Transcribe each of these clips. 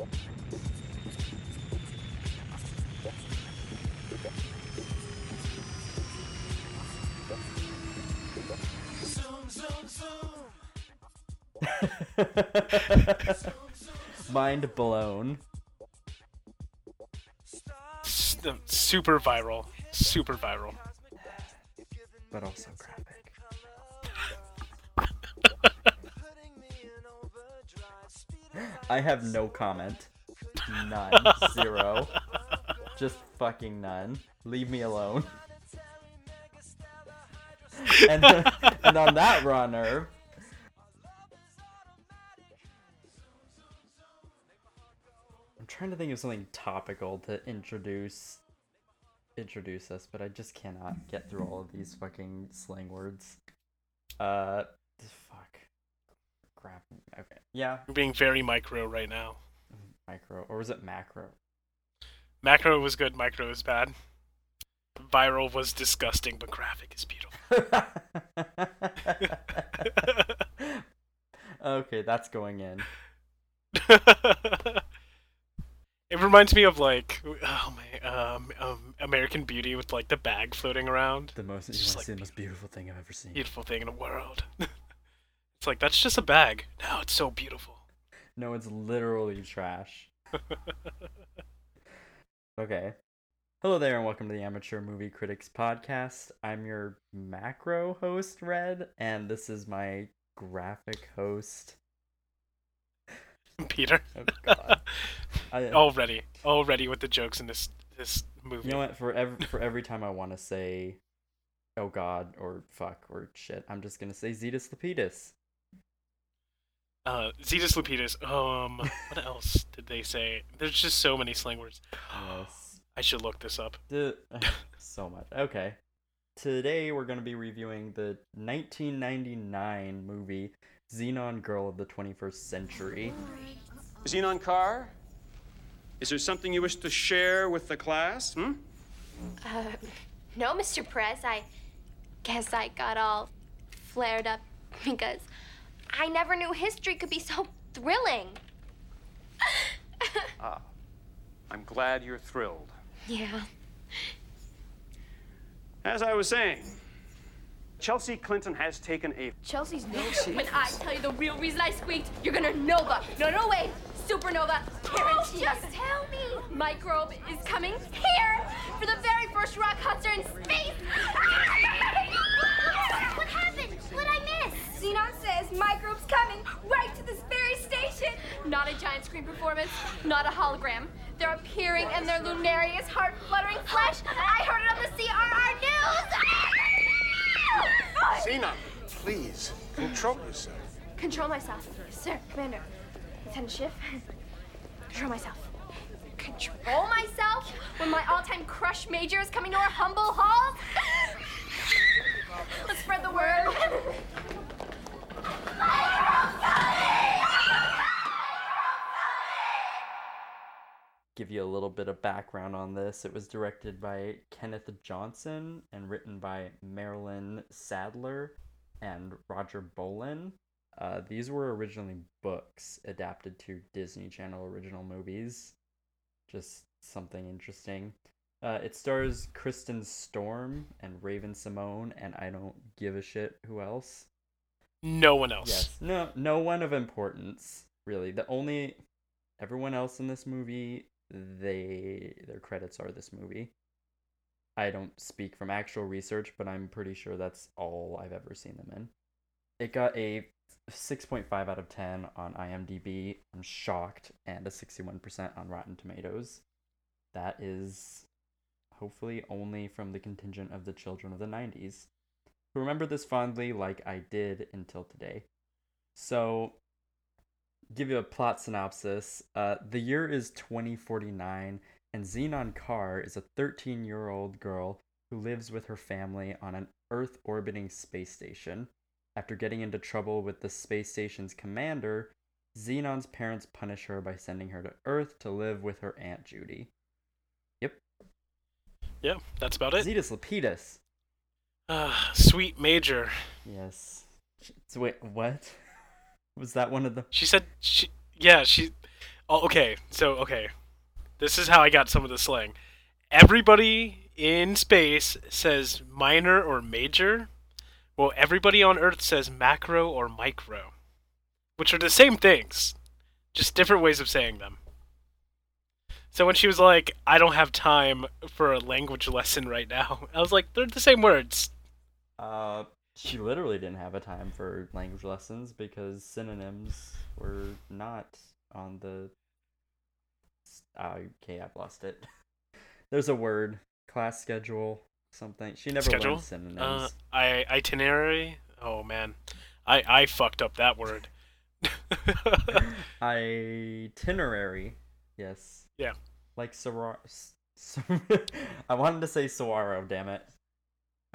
Mind blown. Super viral. Super viral. But also graphic. I have no comment. None. Zero. Just fucking none. Leave me alone. and, and on that runner, I'm trying to think of something topical to introduce introduce us, but I just cannot get through all of these fucking slang words. Uh. Crap. Okay. Yeah, You're being very micro right now. micro or was it macro? Macro was good, micro is bad. Viral was disgusting, but graphic is beautiful. okay, that's going in. it reminds me of like oh my um, um American Beauty with like the bag floating around. The most, It's just like see the most beautiful thing I've ever seen. Beautiful thing in the world. It's like that's just a bag. No, it's so beautiful. No, it's literally trash. Okay. Hello there, and welcome to the Amateur Movie Critics Podcast. I'm your macro host, Red, and this is my graphic host. Peter. Oh, God. I, uh, already, already with the jokes in this this movie. You know what? For every for every time I want to say, "Oh God" or "fuck" or "shit," I'm just gonna say Zetus Lapetus. Uh, Zetus Lapetus. Um, what else did they say? There's just so many slang words. Yes. I should look this up. D- so much. Okay. Today we're gonna be reviewing the 1999 movie Zenon Girl of the 21st Century. Zenon Kar, is there something you wish to share with the class? Hmm? Uh, no, Mr. Press. I guess I got all flared up because I never knew history could be so thrilling. Ah, I'm glad you're thrilled. yeah. As I was saying, Chelsea Clinton has taken a. Chelsea's no When I tell you the real reason I squeaked, you're gonna nova. No, no, wait. Supernova. Guaranteed. just tell me. Microbe is coming here for the very first rock concert in space. what happened? What I miss? Zenon says Microbe's coming right to this very station. Not a giant screen performance, not a hologram. They're appearing in their lunarious, heart-fluttering flesh. I heard it on the CRR news. Zenon, please, control yourself. Control myself, sir, Commander, Lieutenant Schiff. Control myself. Control myself when my all-time crush major is coming to our humble halls. Let's spread the word. Give you a little bit of background on this. It was directed by Kenneth Johnson and written by Marilyn Sadler and Roger Bollen. Uh, these were originally books adapted to Disney Channel original movies. Just something interesting. Uh, it stars Kristen Storm and Raven Simone, and I don't give a shit who else. No one else. Yes, no, no one of importance really. The only everyone else in this movie, they their credits are this movie. I don't speak from actual research, but I'm pretty sure that's all I've ever seen them in. It got a 6.5 out of 10 on IMDb. I'm shocked, and a 61% on Rotten Tomatoes. That is hopefully only from the contingent of the children of the 90s who remember this fondly like I did until today. So, give you a plot synopsis. Uh, the year is 2049, and Zenon Kar is a 13 year old girl who lives with her family on an Earth orbiting space station. After getting into trouble with the space station's commander, Zenon's parents punish her by sending her to Earth to live with her Aunt Judy. Yep. Yeah, that's about it. Zetus Lapetus. Ah, sweet major. Yes. So wait, what? Was that one of the? She said she. Yeah, she. Oh, okay. So, okay. This is how I got some of the slang. Everybody in space says minor or major. Well, everybody on Earth says macro or micro, which are the same things, just different ways of saying them. So when she was like, "I don't have time for a language lesson right now," I was like, "They're the same words." Uh, she literally didn't have a time for language lessons because synonyms were not on the. Uh, okay, I've lost it. There's a word class schedule something. She never Schedule? learned synonyms. Uh, I itinerary. Oh man, I I fucked up that word. Itinerary, yes. Yeah. Like Sora. I wanted to say Saguaro. Damn it.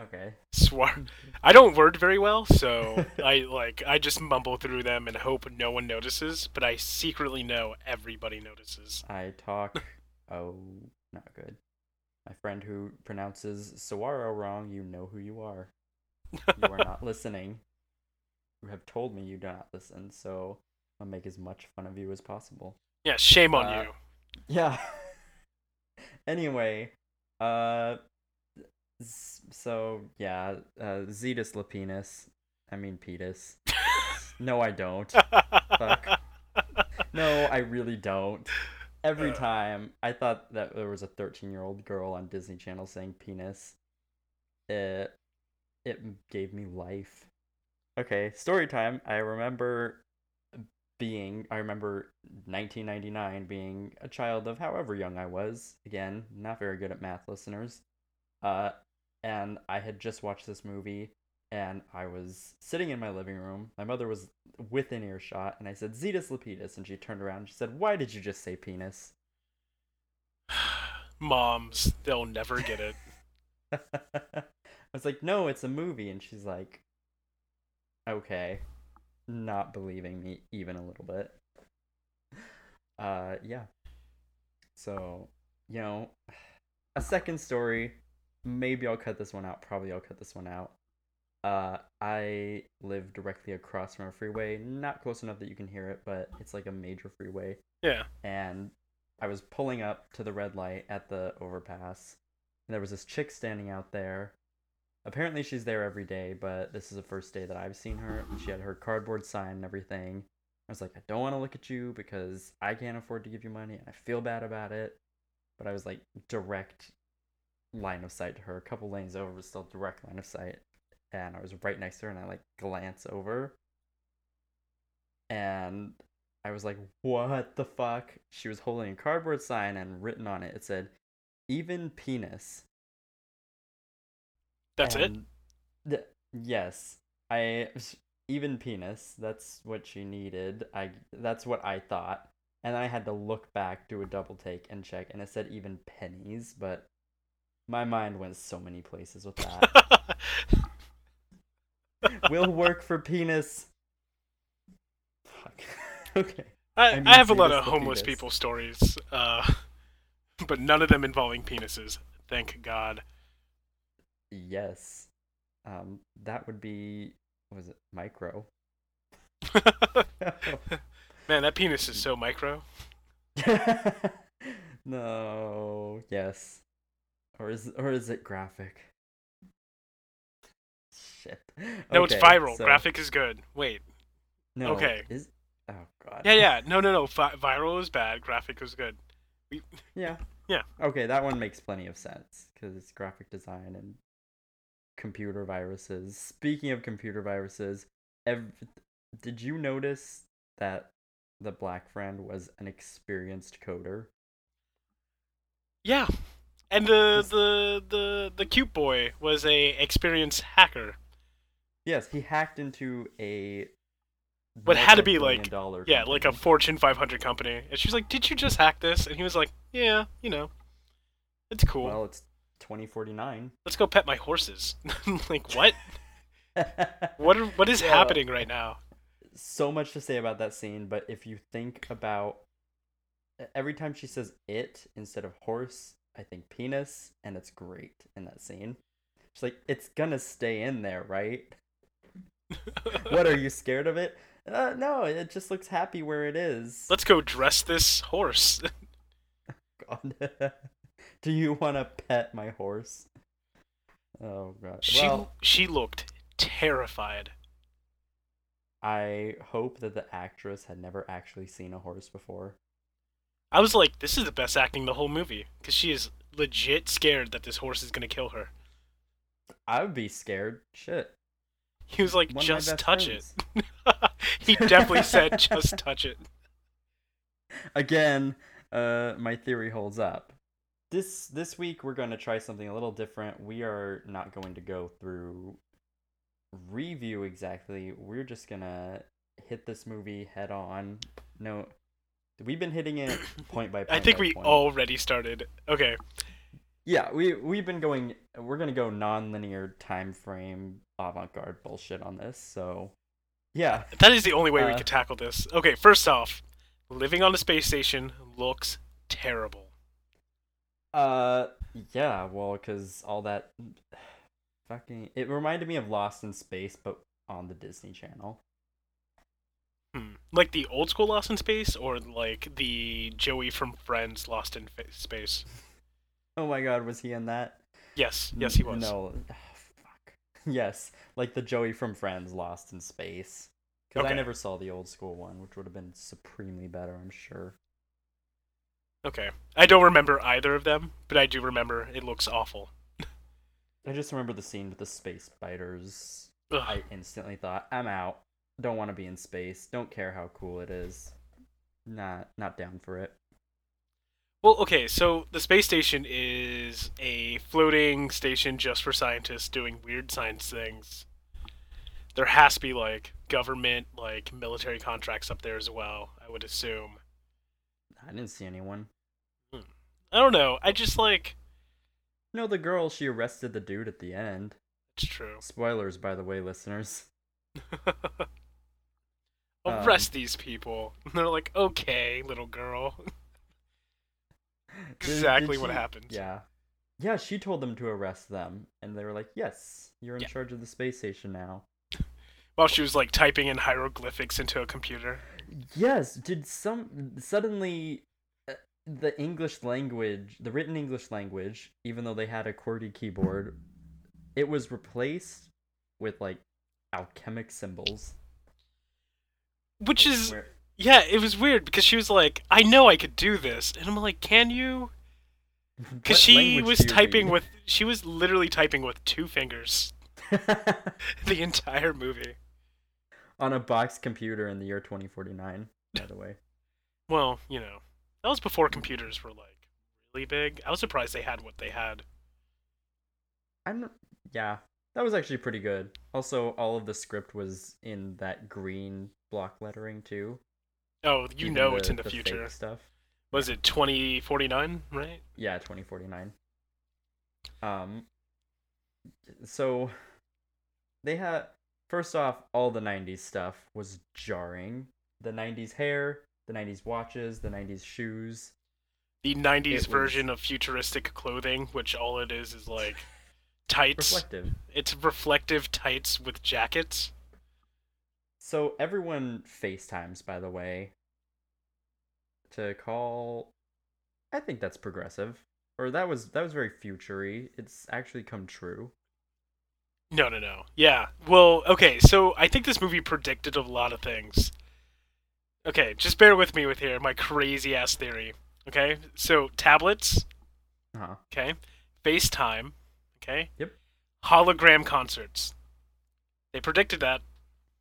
Okay. Swar. I don't word very well, so I like I just mumble through them and hope no one notices. But I secretly know everybody notices. I talk. oh, not good. My friend who pronounces Saguaro wrong, you know who you are. You are not listening. You have told me you do not listen, so I'll make as much fun of you as possible. Yeah, shame on Uh, you. Yeah. anyway, uh, so yeah, uh, Zetus Lapinus. I mean Petus. no, I don't. fuck. No, I really don't. Every Uh. time I thought that there was a 13 year old girl on Disney Channel saying penis, it it gave me life. Okay, story time. I remember being I remember 1999 being a child of however young I was. Again, not very good at math listeners. Uh and I had just watched this movie and I was sitting in my living room. My mother was within earshot and I said Zetus Lapetus and she turned around and she said, "Why did you just say penis?" Moms, they'll never get it. I was like, "No, it's a movie." And she's like, "Okay." Not believing me even a little bit. Uh yeah. So, you know, a second story. Maybe I'll cut this one out. Probably I'll cut this one out. Uh I live directly across from a freeway, not close enough that you can hear it, but it's like a major freeway Yeah. and I was pulling up to the red light at the overpass, and there was this chick standing out there. Apparently, she's there every day, but this is the first day that I've seen her, and she had her cardboard sign and everything. I was like, I don't want to look at you because I can't afford to give you money, and I feel bad about it. But I was like, direct line of sight to her. A couple lanes over, but still direct line of sight. And I was right next to her, and I like glance over, and I was like, what the fuck? She was holding a cardboard sign and written on it, it said, even penis. That's it. And th- yes. I even penis. That's what she needed. I that's what I thought. And I had to look back, do a double take and check and it said even pennies, but my mind went so many places with that. Will work for penis. Fuck. okay. I, I I, have a lot of homeless Lapetus. people stories, uh, but none of them involving penises. Thank God. Yes. Um, that would be what was it micro? Man, that penis is so micro. no. Yes. Or is or is it graphic? Shit. No, it's viral. so- Graphic is good. Wait. No. okay. Is oh god. Yeah, yeah. No, no, no. Vi- viral is bad. Graphic is good. We, Yeah. Yeah. Okay, that one makes plenty of sense because it's graphic design and computer viruses. Speaking of computer viruses, ev- did you notice that the black friend was an experienced coder? yeah. And the, the the the cute boy was a experienced hacker. Yes, he hacked into a. What had to be like yeah, like a. Fortune 500 company. And she's like, "Did you just hack this?" And he was like, "Yeah, you know, it's cool. Well, it's 2049. Let's go pet my horses." like what? What are, what is Yeah. happening right now? so much to say about that scene, but if you think about every time she says it instead of horse, I think penis, and it's great in that scene. She's like, it's gonna stay in there, right? What are you scared of it? Uh, no, it just looks happy where it is. Let's go dress this horse. God. Do you want to pet my horse? Oh god. she well, she looked terrified. I hope that the actress had never actually seen a horse before. I was like, this is the best acting the whole movie because she is legit scared that this horse is gonna kill her. I would be scared. Shit. He was like, One just touch friends. it. he definitely said, just touch it. Again, uh, my theory holds up. This this week we're going to try something a little different. We are not going to go through review exactly. We're just gonna hit this movie head on. No, we've been hitting it point by point. I think we point. already started. Okay. Yeah, we we've been going. We're gonna go non-linear time frame avant-garde bullshit on this. So, yeah, That is the only way we Uh, could tackle this. Okay, first off, living on a space station looks terrible. uh, yeah. Well, because all that fucking it reminded me of Lost in Space, but on the Disney Channel. Hmm. Like the old school Lost in Space, or like the Joey from Friends Lost in Space? Oh my God, was he in that? Yes, yes, he was. No, ah, fuck. Yes, like the Joey from Friends, Lost in Space. Because I never saw the old school one, which would have been supremely better, I'm sure. Okay. I don't remember either of them, but I do remember it looks awful. I just remember the scene with the space spiders. Ugh. I instantly thought, I'm out. Don't want to be in space. Don't care how cool it is. Not not down for it. Well, okay, so the space station is a floating station just for scientists doing weird science things. There has to be like government, like military contracts up there as well, I would assume. I didn't see anyone. Hmm. I don't know. I just like No, the girl, she arrested the dude at the end. it's true. Spoilers, by the way, listeners. Arrest these people. And they're like, okay, little girl. Did- exactly did what she- happened. Yeah. Yeah, she told them to arrest them. And they were like, yes, you're in Yeah. charge of the space station now. While she was like typing in hieroglyphics into a computer. Yes, did some suddenly uh, the English language, the written English language, even though they had a QWERTY keyboard, it was replaced with like alchemic symbols. Which is Where- yeah, it was weird because she was like, I know I could do this. And I'm like, can you? Because she was typing read? with, she was literally typing with two fingers the entire movie. on a box computer in the year 2049. By the way, Well, you know, that was before computers were like really big. I was surprised they had what they had. I'm yeah, that was actually pretty good. Also, all of the script was in that green block lettering too. Oh, you even know it's in the, fake future. stuff. Was it 2049, right? Yeah, 2049. Um so they had first off all the 90s stuff was jarring. The 90s hair, the 90s watches, the 90s shoes. The 90s It was- version of futuristic clothing, which all it is is like tights. Reflective. It's reflective tights with jackets. So everyone FaceTimes by the way to call I think that's progressive. Or that was that was very futury. It's actually come true. No, no, no. Yeah. Well, okay. So I think this movie predicted a lot of things. Okay, just bear with me with here my crazy ass theory. Okay, so tablets. Uh-huh. Okay, FaceTime. Okay. Yep. Hologram concerts. They predicted that.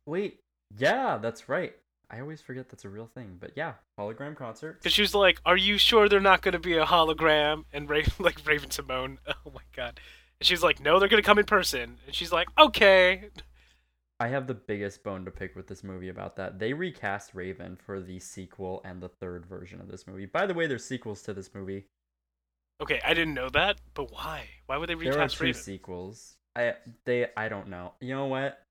Wait, yeah, that's right. I always forget that's a real thing, but yeah, hologram concert. Because she was like, "Are you sure they're not going to be a hologram?" And Ra- like Raven Simone. Oh my god. And she's like, "No, they're going to come in person." And she's like, "Okay." I have the biggest bone to pick with this movie about that. They recast Raven for the sequel and the third version of this movie. By the way, there's sequels to this movie. Okay, I didn't know that, but why? Why would they recast? There are two Raven? sequels. I they I don't know. You know what?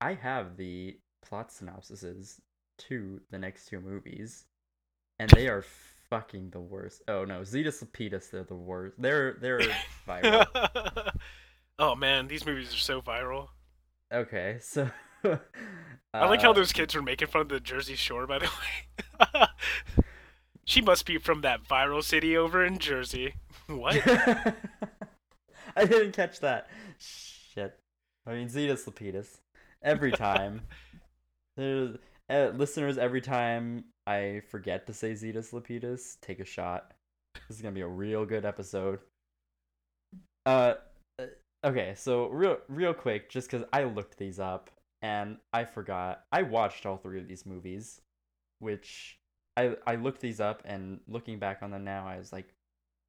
I have the plot synopsises to the next two movies, and they are fucking the worst. Oh no, Zetus Lapetus, they're the worst. They're they're viral. oh man, these movies are so viral. Okay, so I like how Uh, those kids were making fun of the Jersey Shore, by the way. she must be from that viral city over in Jersey. What? I didn't catch that. Shit. I mean, Zetus Lapetus. Every time. Uh, listeners, every time I forget to say Zetus Lapetus, take a shot. This is gonna be a real good episode. Uh, uh, okay, so real, real quick, just because I looked these up and I forgot. I watched all three of these movies, which I I looked these up and looking back on them now, I was like,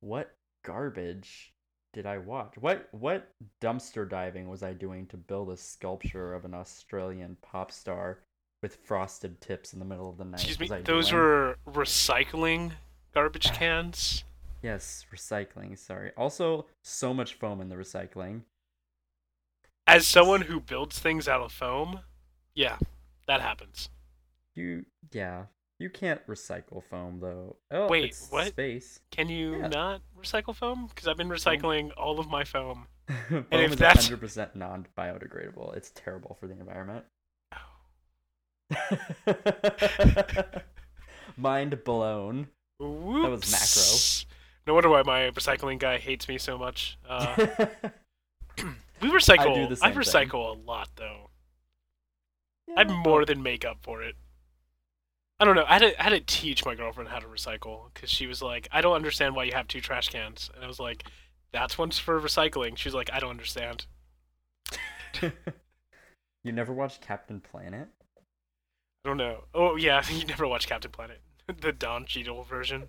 what garbage did I watch? What what dumpster diving was I doing to build a sculpture of an Australian pop star with frosted tips in the middle of the night? Excuse me. I Those were recycling garbage ah. cans. yes, recycling. Sorry. Also, so much foam in the recycling. As someone who builds things out of foam, yeah, that happens. You yeah. You can't recycle foam though. Oh, Wait, what? Space. Can you Yeah. not recycle foam? Because I've been recycling all of my foam. foam if is that's- 100% non-biodegradable. It's terrible for the environment. Mind blown. Whoops. was macro. No wonder why my recycling guy hates me so much. Uh, we I recycle. the I, same thing. recycle a lot though. I more than make up for it. I don't know. I had to, I had to teach my girlfriend how to recycle because she was like, "I don't understand why you have two trash cans," and I was like, "That's one's for recycling." She was like, "I don't understand." you never watched Captain Planet? I don't know. Oh yeah, you never watched Captain Planet, the Don Cheadle version.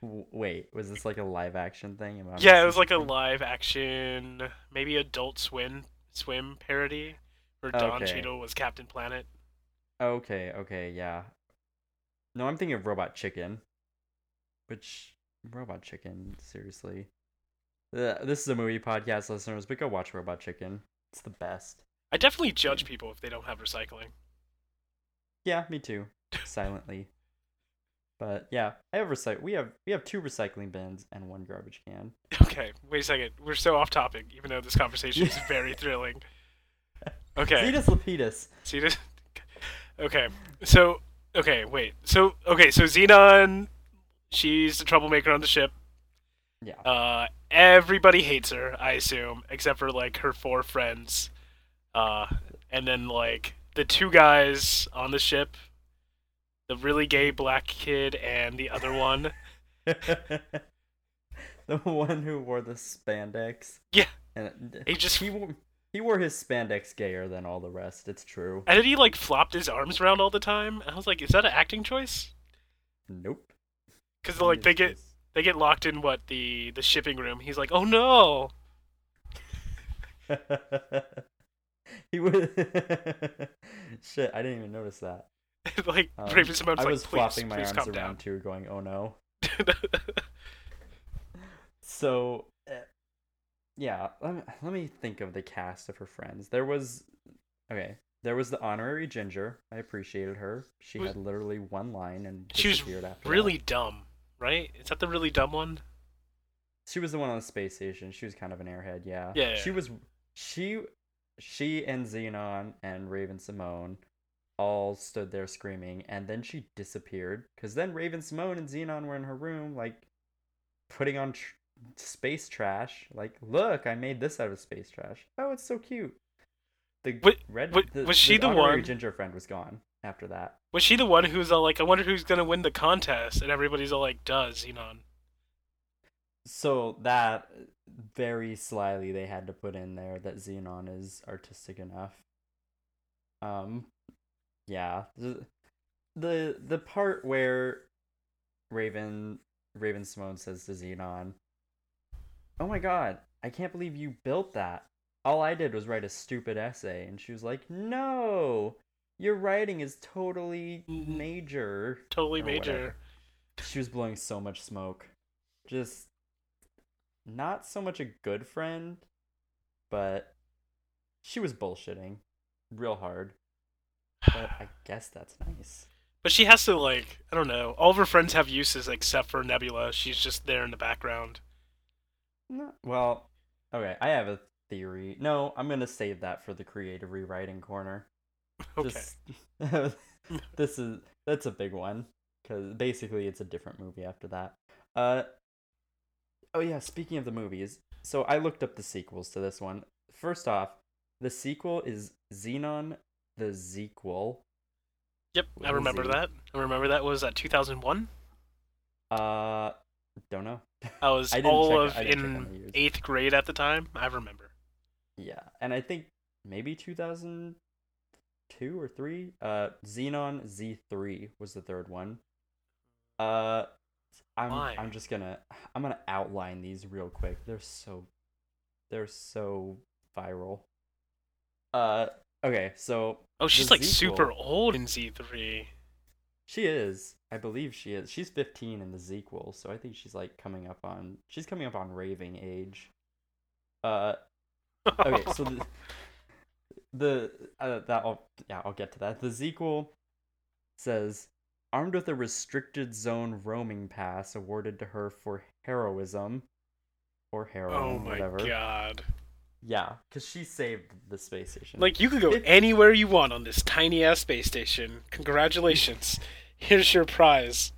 Wait, was this like a live action thing? Yeah, it was like a live action, maybe Adult Swim swim parody, where Don Okay. Cheadle was Captain Planet. Okay, okay, yeah. No, I'm thinking of Robot Chicken. Which Robot Chicken, seriously. This is a movie podcast, listeners, but go watch Robot Chicken. It's the best. I definitely judge people if they don't have recycling. Yeah, me too. Silently. But yeah, I have recycle. We have we have two recycling bins and one garbage can. Okay, wait a second. We're so off topic, even though this conversation is very thrilling. Okay, Zetus Lapetus. see this? Okay, so okay, wait. So okay, so Zenon, she's the troublemaker on the ship. Yeah. Uh, everybody hates her, I assume, except for like her four friends. Uh, and then like the two guys on the ship, the really gay black kid and the other one. the one who wore the spandex. Yeah. And He just- he wore he wore his spandex gayer than all the rest. It's true. And then he like flopped his arms around all the time. I was like, is that an acting choice? Nope. Because like they get they get locked in what the the shipping room. He's like, oh no. he was. Shit, I didn't even notice that. like Um, I like, was flopping my arms around down. too, going, "Oh no." So, uh, yeah, let me, let me think of the cast of her friends. There was, okay, there was the honorary Ginger. I appreciated her. She Was- had literally one line and she was after. that. really dumb, right? Is that the really dumb one? She was the one on the space station. She was kind of an airhead, yeah. Yeah, She yeah. was, she, she and Zenon and Raven Simone all stood there screaming, and then she disappeared. Cause then Raven Simone and Zenon were in her room, like, putting on tr- space trash. Like, look, I made this out of space trash. Oh, it's so cute. The Wa- red. the, was she the honorary one- Ginger friend was gone after that. Was she the one who's all like, I wonder who's gonna win the contest? And everybody's all like, does Zenon? So that very slyly they had to put in there that Zenon is artistic enough. Um yeah, the the, the part where Raven Raven Simone says to Zenon, "Oh my god, I can't believe you built that. All I did was write a stupid essay." And she was like, "No. Your writing is totally Mhm. major." Totally major. whatever. She was blowing so much smoke. Just not so much a good friend, but she was bullshitting real hard. But I guess that's nice. But she has to like, I don't know. All of her friends have uses except for Nebula. She's just there in the background. No, well, okay, I have a theory. No, I'm gonna save that for the creative rewriting corner. Okay. Just this is that's a big one because basically it's a different movie after that. Uh oh yeah. Speaking of the movies, so I looked up the sequels to this one. First off, the sequel is Zenon the sequel. Yep, I remember it? that. I remember that was at 2001. Uh, don't know. I was I all of I didn't check on the in eighth grade at the time. I remember. Yeah, and I think maybe 2002 or 3. Uh Zenon Z3 was the third one. Uh I'm? I'm just to I'm to outline these real quick. They're so they're so viral. Uh okay, so Oh, she's like super old in Z3. she is. I believe she is. She's 15 in the sequel, so I think she's like coming up on she's coming up on raving age. Uh okay, so the, the uh, that I'll yeah I'll get to that. The sequel says armed with a restricted zone roaming pass awarded to her for heroism or heroin, oh my whatever. god. Yeah, because she saved the space station. Like you could go anywhere you want on this tiny ass space station. Congratulations. Here's your prize.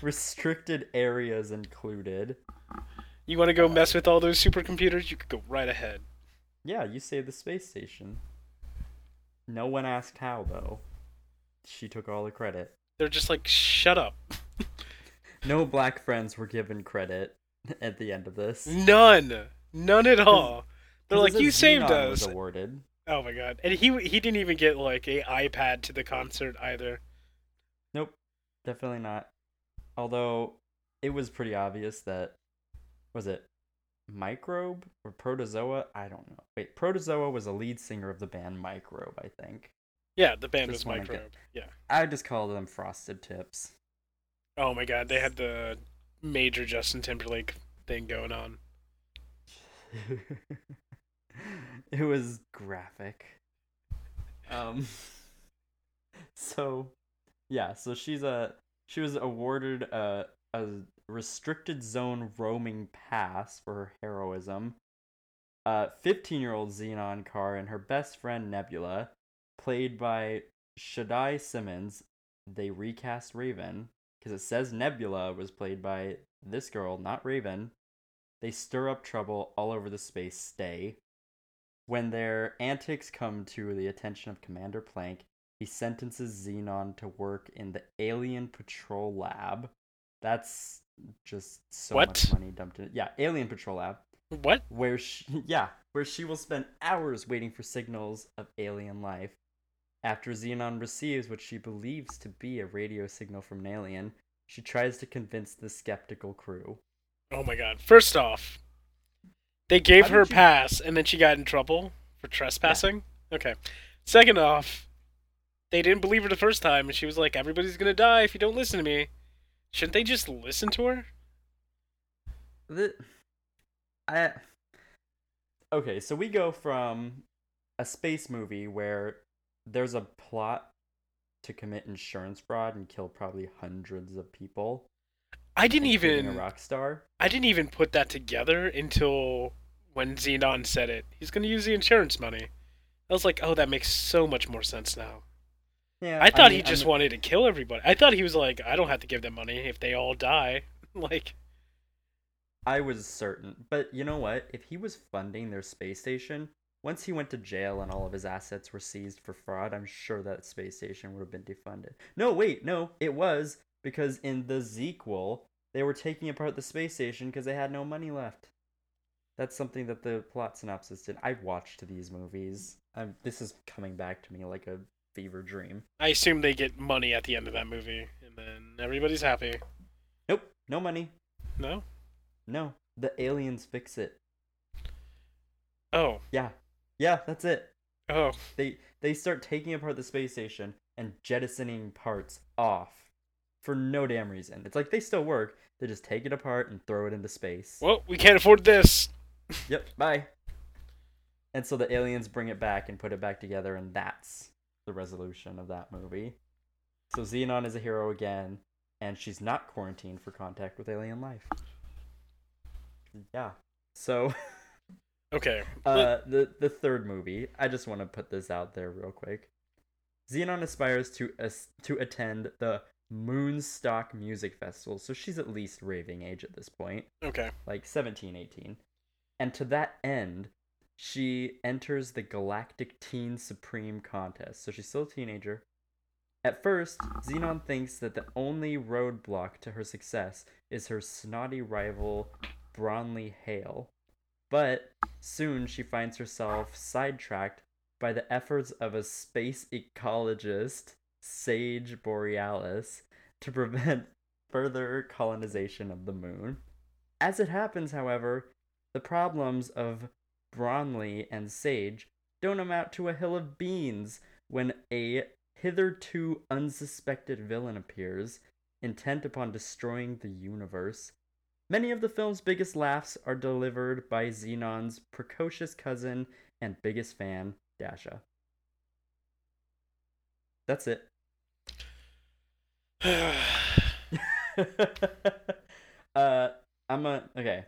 restricted areas included. You want to go mess with all those supercomputers? You could go right ahead. Yeah, you saved the space station. No one asked how though. She took all the credit. They're just like, shut up. No black friends were given credit at the end of this. None. None at all. They're like, you saved Zenon was us. awarded. Oh my god. And he he didn't even get like a iPad to the concert either. Nope, definitely not. Although it was pretty obvious that was it Microbe or Protozoa? I don't know. Wait, Protozoa was a lead singer of the band Microbe, I think. Yeah, the band Just was wanna get- Microbe. Yeah. I just call them Frosted Tips. Oh my god, they had the major Justin Timberlake thing going on. it was graphic. Um so yeah, so she's a she was awarded a a restricted zone roaming pass for her heroism. Uh 15-year-old Zenon Kar and her best friend Nebula, played by Shadia Simmons, they recast Raven because it says Nebula was played by this girl, not Raven. They stir up trouble all over the space stay. When their antics come to the attention of Commander Plank, he sentences Zenon to work in the Alien Patrol Lab. That's just so What? much money dumped in it. Yeah, Alien Patrol Lab, What? where she, yeah, where she will spend hours waiting for signals of alien life. After Zenon receives what she believes to be a radio signal from an alien, she tries to convince the skeptical crew. Oh my god. First off, they gave How her a you- pass and then she got in trouble for trespassing. Okay. Second off, they didn't believe her the first time and she was like, everybody's gonna die if you don't listen to me. Shouldn't they just listen to her? The I Okay, so we go from a space movie where there's a plot to commit insurance fraud and kill probably hundreds of people. I didn't even a rock star. I didn't even put that together until when Zenon said it. He's gonna use the insurance money. I was like, oh, that makes so much more sense now. Yeah, I thought mean, he just I'm- wanted to kill everybody. I thought he was like, I don't have to give them money if they all die. like, I was certain, but you know what? If he was funding their space station, once he went to jail and all of his assets were seized for fraud, I'm sure that space station would have been defunded. No, wait, no, it was because in the sequel, they were taking apart the space station because they had no money left. That's something that the plot synopsis did. I've watched these movies. I'm, this is coming back to me like a fever dream. I assume they get money at the end of that movie, and then everybody's happy. Nope, no money. No? No, the aliens fix it. Oh, Yeah, yeah, that's it. oh, they they start taking apart the space station and jettisoning parts off for no damn reason. It's like they still work. They just take it apart and throw it into space. well, we can't afford this. Yep, bye. And so the aliens bring it back and put it back together, and that's the resolution of that movie. So Zenon is a hero again, and she's not quarantined for contact with alien life. Yeah. So Okay. Uh, the the third movie. I just want to put this out there real quick. Zenon aspires to as- to attend the Moonstock Music Festival, so she's at least raving age at this point, okay. like 17, 18. And to that end, she enters the Galactic Teen Supreme contest. So she's still a teenager. At first, Zenon thinks that the only roadblock to her success is her snotty rival, Bronley Hale. But soon she finds herself sidetracked by the efforts of a space ecologist, Sage Borealis, to prevent further colonization of the moon. As it happens, however, the problems of Bronley and Sage don't amount to a hill of beans when a hitherto unsuspected villain appears, intent upon destroying the universe. Many of the film's biggest laughs are delivered by Zenon's precocious cousin and biggest fan, Dasha. That's it. uh, I'm a okay.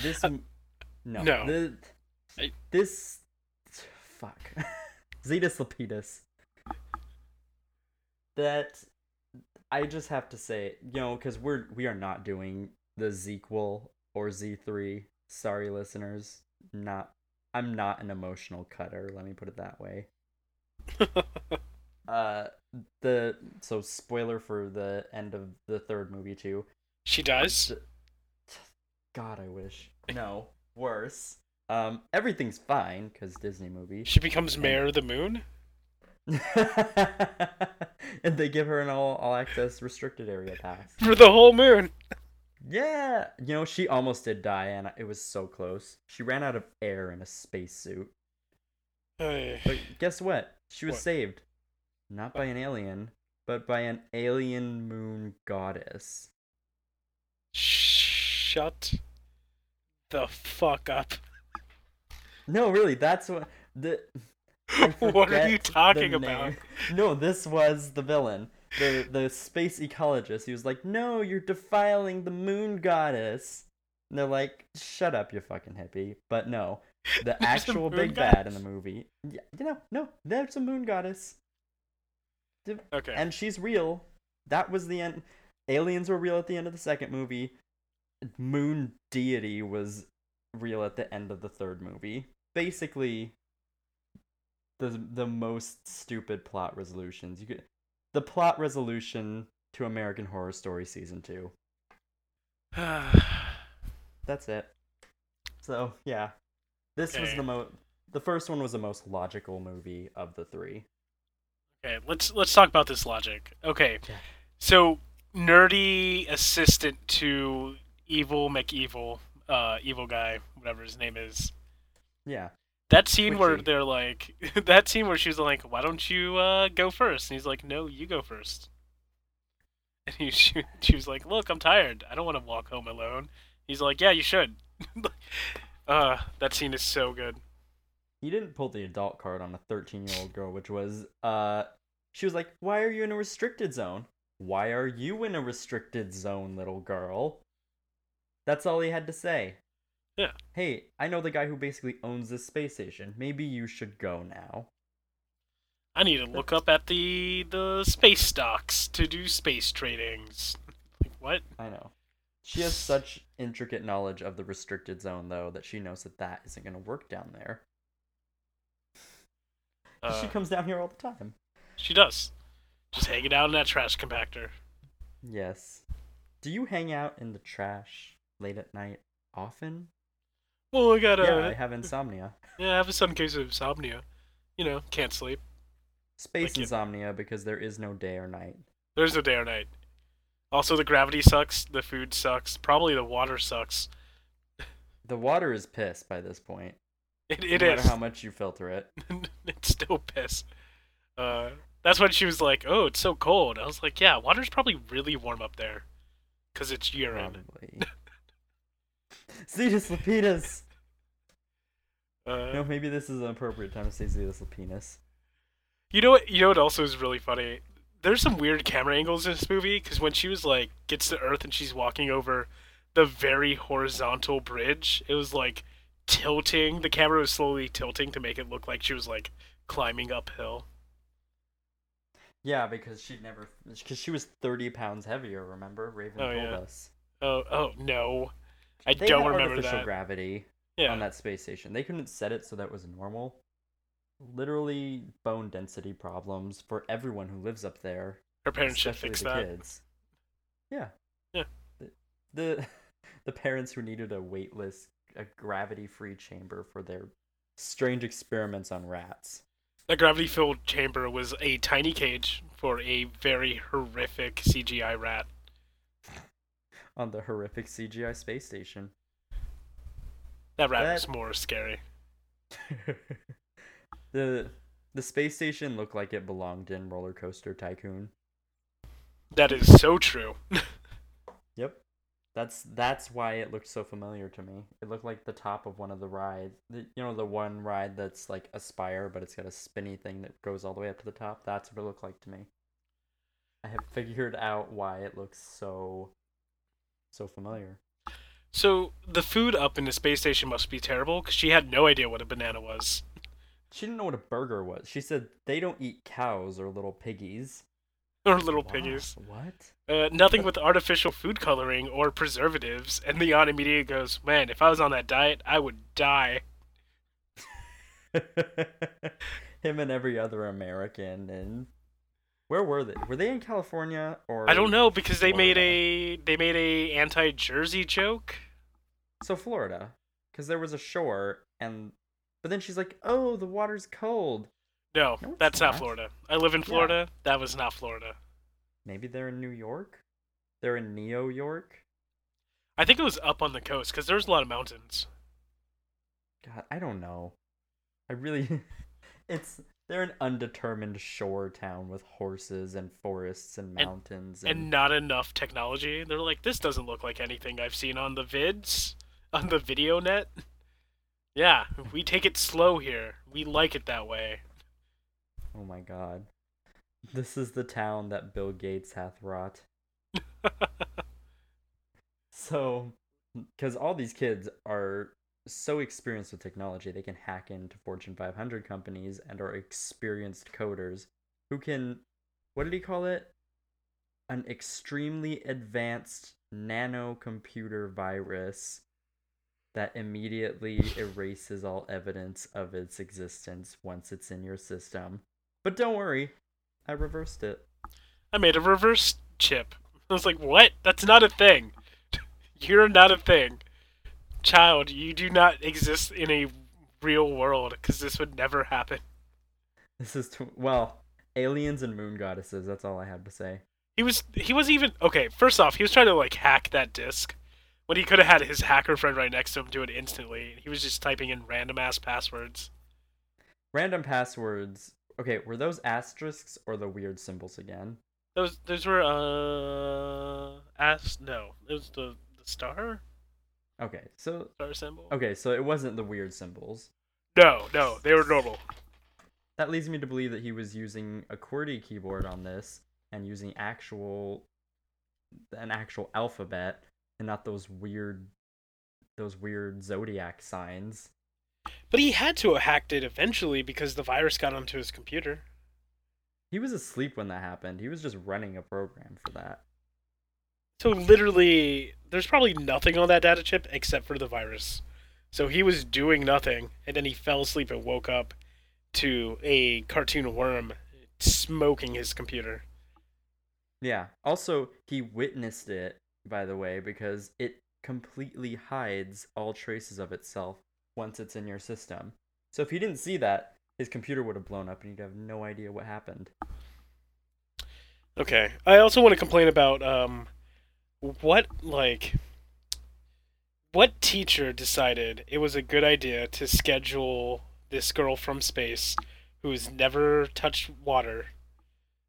This m- no no. the- I- this fuck Zetus Lapetus. That I just have to say, you know, because we're we are not doing the Zequel or Z three. Sorry, listeners. Not I'm not an emotional cutter. Let me put it that way. Uh, the so spoiler for the end of the third movie too. she does. God, I wish. No, worse. Um, everything's fine because Disney movie. She becomes Mayor of the Moon. and they give her an all all access restricted area pass. For the whole moon. Yeah, you know she almost did die, and it was so close. She ran out of air in a spacesuit. Ay. But guess what? She was What? saved, not by an alien, but by an alien moon goddess. Shut the fuck up. No, really, that's what the. What are you talking about? No, this was the villain, the the space ecologist. He was like, "No, you're defiling the moon goddess." And they're like, "Shut up, you fucking hippie!" But no, the actual big bad in the movie. Yeah, you know, no, there's a moon goddess, Okay. and she's real. That was the end. Aliens were real at the end of the second movie. Moon deity was real at the end of the third movie. Basically, the the most stupid plot resolutions you could. The plot resolution to American Horror Story season two. That's it. So yeah, this was the mo. The first one was the most logical movie of the three. Okay, let's let's talk about this logic. Okay, Yeah. so nerdy assistant to evil McEvil, uh, evil guy, whatever his name is. Yeah. That scene where they're like, that scene where she's like, "Why don't you uh, go first? And he's like, "No, you go first. And he, she, she was like, "Look, I'm tired. I don't want to walk home alone." He's like, "Yeah, you should." uh, that scene is so good. he didn't pull the adult card on a 13 year old girl which was uh she was like why are you in a restricted zone why are you in a restricted zone little girl that's all he had to say Yeah. hey i know the guy who basically owns this space station maybe you should go now I need to look up at the the space stocks to do space tradings. Like what? i know she has such intricate knowledge of the restricted zone though that she knows that that isn't going to work down there Uh, she comes down here all the time she does. Just hanging out in that trash compactor. yes do you hang out in the trash late at night often Well, I got a yeah i have insomnia yeah, I have a sudden case of insomnia. You know, can't sleep. Space Like insomnia because there is no day or night. There's no day or night. Also, the gravity sucks. The food sucks. Probably the water sucks. The water is piss by this point. It, it no is. matter how much you filter it. it's still piss. Uh, that's when she was like, "Oh, it's so cold." I was like, "Yeah, water's probably really warm up there, cause it's urine." Probably. Zetus Lapetus! Uh, No, maybe this is an appropriate time to say Zetus penis. You know what? You know what also is really funny. There's some weird camera angles in this movie because when she was like gets to Earth and she's walking over the very horizontal bridge, it was like tilting. The camera was slowly tilting to make it look like she was like climbing uphill. Yeah, because she never, because she was thirty pounds heavier. Remember, Raven Oh, told yeah. us. Oh, oh no, I They don't remember artificial that. gravity yeah, on that space station. They couldn't set it so that was normal. Literally, bone density problems for everyone who lives up there, her parents should fix the that. kids. Yeah. Yeah. The, the the parents who needed a weightless, a gravity-free chamber for their strange experiments on rats. The gravity-filled chamber was a tiny cage for a very horrific CGI rat. on the horrific CGI space station. That rat That- was more scary. the the space station looked like it belonged in Roller Coaster Tycoon. That is so true. Yep. That's that's why it looked so familiar to me. It looked like the top of one of the rides. The, you know the one ride that's like a spire but it's got a spinny thing that goes all the way up to the top. That's what it looked like to me. I have figured out why it looks so so familiar. So the food up in the space station must be terrible because she had no idea what a banana was. She didn't know what a burger was. She said they don't eat cows or little piggies. Or little piggies. What? Uh, nothing with artificial food coloring or preservatives. And Leon immediately goes, "Man, if I was on that diet, I would die." Him and every other American and where were they? Were they in California or I don't know because they made a they made a anti-Jersey joke. So Florida, because there was a shore and but then she's like, "Oh, the water's cold." No, No, that's not not. Florida. I live in Yeah. Florida. That was not Florida. Maybe they're in New York. They're in Neo York. I think it was up on the coast because there's a lot of mountains. God, I don't know. I really, it's they're an undetermined shore town with horses and forests and And- mountains and not enough technology. They're like, this doesn't look like anything I've seen on the vids, on the video net. Yeah, we take it slow here. We like it that way. Oh my god. This is the town that Bill Gates hath wrought. So, because all these kids are so experienced with technology, they can hack into Fortune 500 companies and are experienced coders who can, what did he call it? An extremely advanced nano computer virus that immediately erases all evidence of its existence once it's in your system. But don't worry, I reversed it. I made a reverse chip. I was like, what? That's not a thing. You're not a thing. Child, you do not exist in a real world because this would never happen. This is tw- well, aliens and moon goddesses. That's all I had to say. He was he was even okay. First off, he was trying to like hack that disk when he could have had his hacker friend right next to him do it instantly. He was just typing in random ass passwords. Random passwords. Okay, were those asterisks or the weird symbols again? Those those were uh ass no, it was the the star Okay, so star symbol. okay, so it wasn't the weird symbols. No, no, they were normal. That leads me to believe that he was using a QWERTY keyboard on this and using actual an actual alphabet and not those weird those weird zodiac signs. But he had to have hacked it eventually because the virus got onto his computer. He was asleep when that happened. He was just running a program for that. So literally, there's probably nothing on that data chip except for the virus. So he was doing nothing, and then he fell asleep and woke up to a cartoon worm smoking his computer. Yeah. Also, he witnessed it, by the way, because it completely hides all traces of itself once it's in your system. So if he didn't see that, his computer would have blown up and he'd have no idea what happened. Okay. I also want to complain about um, what like what teacher decided it was a good idea to schedule this girl from space who's never touched water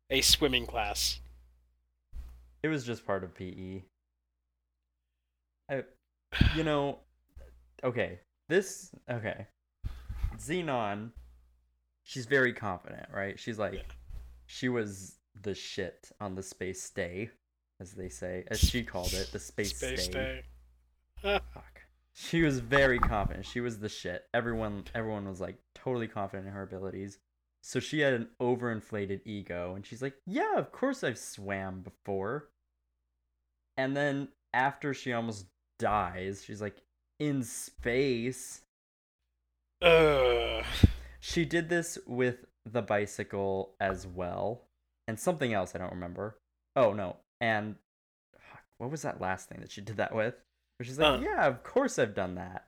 a swimming class. It was just part of PE. You know, okay, this, okay. Zenon, she's very confident, right? She's like, Yeah. she was the shit on the space stay, as they say, as she called it, the space, Space stay. day. Fuck. She was very confident. She was the shit. Everyone everyone was like totally confident in her abilities. So she had an overinflated ego and she's like, "Yeah, of course I've swam before." And then after she almost dies, she's like, "In space." Ugh. She did this with the bicycle as well, and something else I don't remember. Oh no, and what was that last thing that she did that with? Where she's like, Uh. "Yeah, of course I've done that."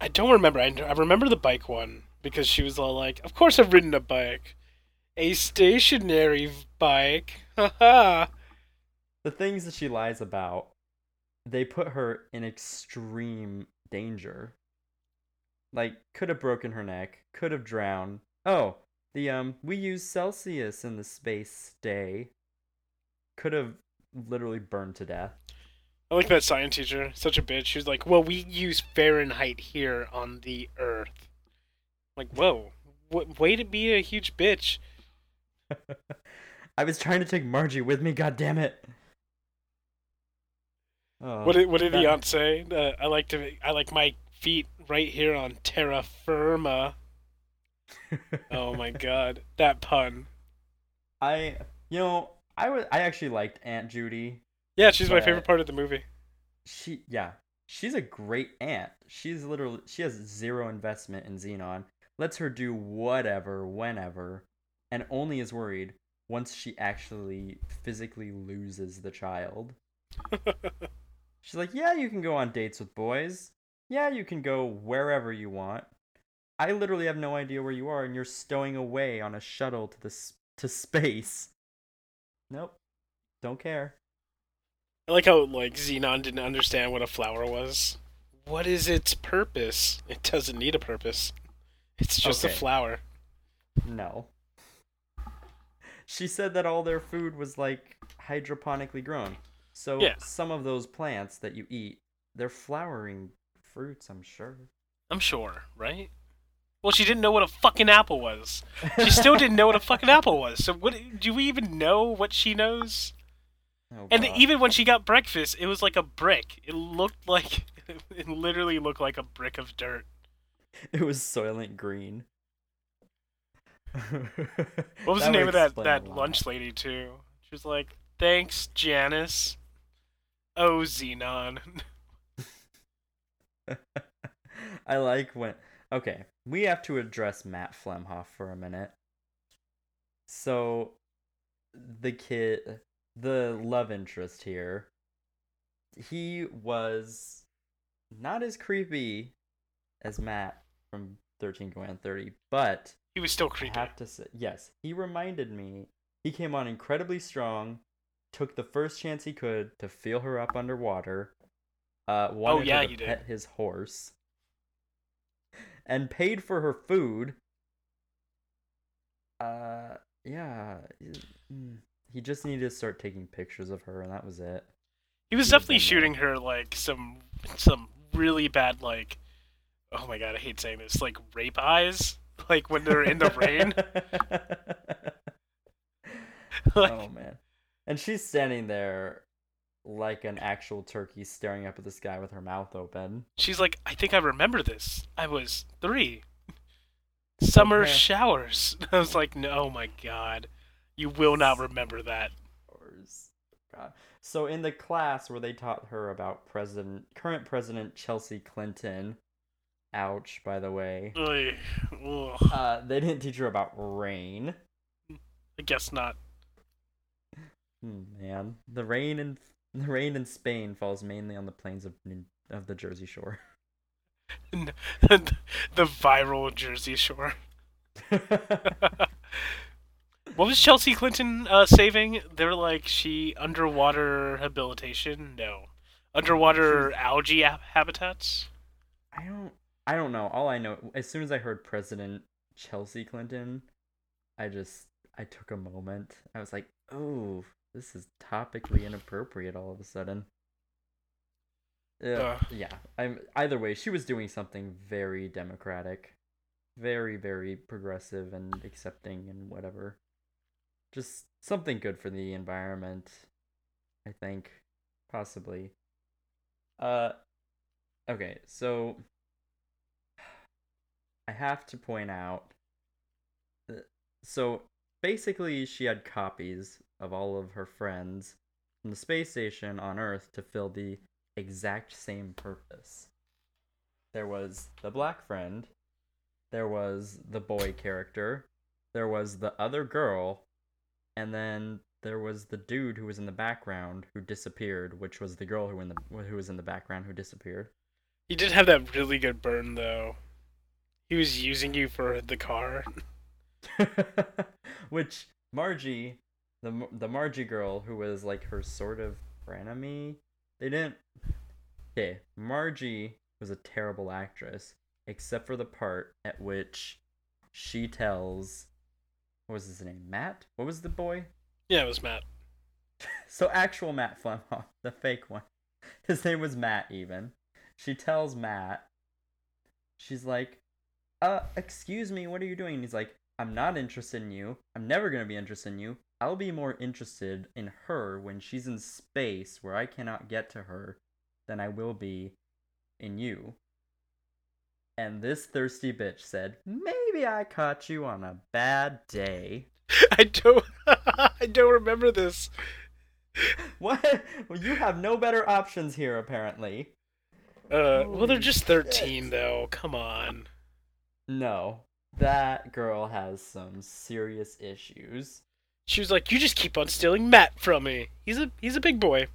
I don't remember. I, I remember the bike one because she was all like, "Of course I've ridden a bike, a stationary bike." Haha. The things that she lies about, they put her in extreme danger. Like, could have broken her neck, could have drowned. Oh, the um, we use Celsius in the space day. Could have literally burned to death. I like that science teacher. Such a bitch. She's like, "Well, we use Fahrenheit here on the Earth." Like, whoa, w- way to be a huge bitch. I was trying to take Margie with me. God damn it! Oh, What did what did that- aunt say? Uh, I like to I like my feet right here on terra firma. Oh my god, that pun. I, you know, I was I actually liked Aunt Judy. Yeah, she's my favorite part of the movie. She, yeah, she's a great aunt. She's literally she has zero investment in Zenon. Lets her do whatever, whenever, and only is worried once she actually physically loses the child. She's like, yeah, you can go on dates with boys. Yeah, you can go wherever you want. I literally have no idea where you are, and you're stowing away on a shuttle to the to space. Nope, don't care. I like how like Zenon didn't understand what a flower was. What is its purpose? It doesn't need a purpose. It's just a flower. No. She said that all their food was like hydroponically grown. So Yeah. some of those plants that you eat, they're flowering fruits, I'm sure. I'm sure, right? Well, she didn't know what a fucking apple was. She still didn't know what a fucking apple was. So what do we even know what she knows? Oh, And God. even when she got breakfast, it was like a brick. It looked like it literally looked like a brick of dirt. it was Soylent Green. What was the name of that that lunch lady too? She was like, "Thanks, Janice." Oh, Zenon. I like when. Okay, we have to address Matt Flemhoff for a minute. So, the kid, the love interest here, he was not as creepy as Matt from 13 Going on 30, but he was still creepy. I have to say, yes, he reminded me. He came on incredibly strong, took the first chance he could to feel her up underwater. Uh, wanted Oh, yeah, her to you did. pet his horse, and paid for her food. Uh, yeah, mm, he just needed to start taking pictures of her, and that was it. He was He definitely in there. shooting her like some some really bad like oh my god, I hate saying this, like rape eyes. Like when they're in the rain. like, oh man. And she's standing there like an actual turkey staring up at the sky with her mouth open. She's like, I think I remember this. I was three. Summer Okay. showers. I was like, no, oh my god. You will not remember that. God. So in the class where they taught her about President current President Chelsea Clinton, ouch by the way. Uh they didn't teach her about rain. I guess not. Hmm, man. The rain in the rain in Spain falls mainly on the plains of of the Jersey Shore. the viral Jersey Shore. What was Chelsea Clinton uh, saving? They're like she underwater habilitation. No, underwater algae ha- habitats. I don't I don't know. All I know as soon as I heard President Chelsea Clinton, I just I took a moment. I was like, "Oh, this is topically inappropriate all of a sudden." Uh, Uh. yeah. I'm either way, she was doing something very democratic. Very very progressive and accepting and whatever. Just something good for the environment. I think possibly. Uh okay, so I have to point out so basically she had copies of all of her friends from the space station on Earth to fill the exact same purpose. There was the black friend, there was the boy character, there was the other girl, and then there was the dude who was in the background who disappeared, which was the girl who in the who was in the background who disappeared. He did have that really good burn though. He was using you for the car. which Margie, the the Margie girl who was like her sort of frenemy, they didn't. Okay, Margie was a terrible actress, except for the part at which she tells, what was his name, Matt? What was the boy? Yeah, it was Matt. So actual Matt Flemhoff, the fake one. His name was Matt even. She tells Matt, she's like, uh, excuse me, what are you doing? And he's like, I'm not interested in you. I'm never gonna be interested in you. I'll be more interested in her when she's in space where I cannot get to her than I will be in you. And this thirsty bitch said, Maybe I caught you on a bad day. I don't I don't remember this. What? Well, you have no better options here, apparently. Uh well they're Holy just shit. 13 though. Come on. No. That girl has some serious issues. She was like, "You just keep on stealing Matt from me. He's a he's a big boy.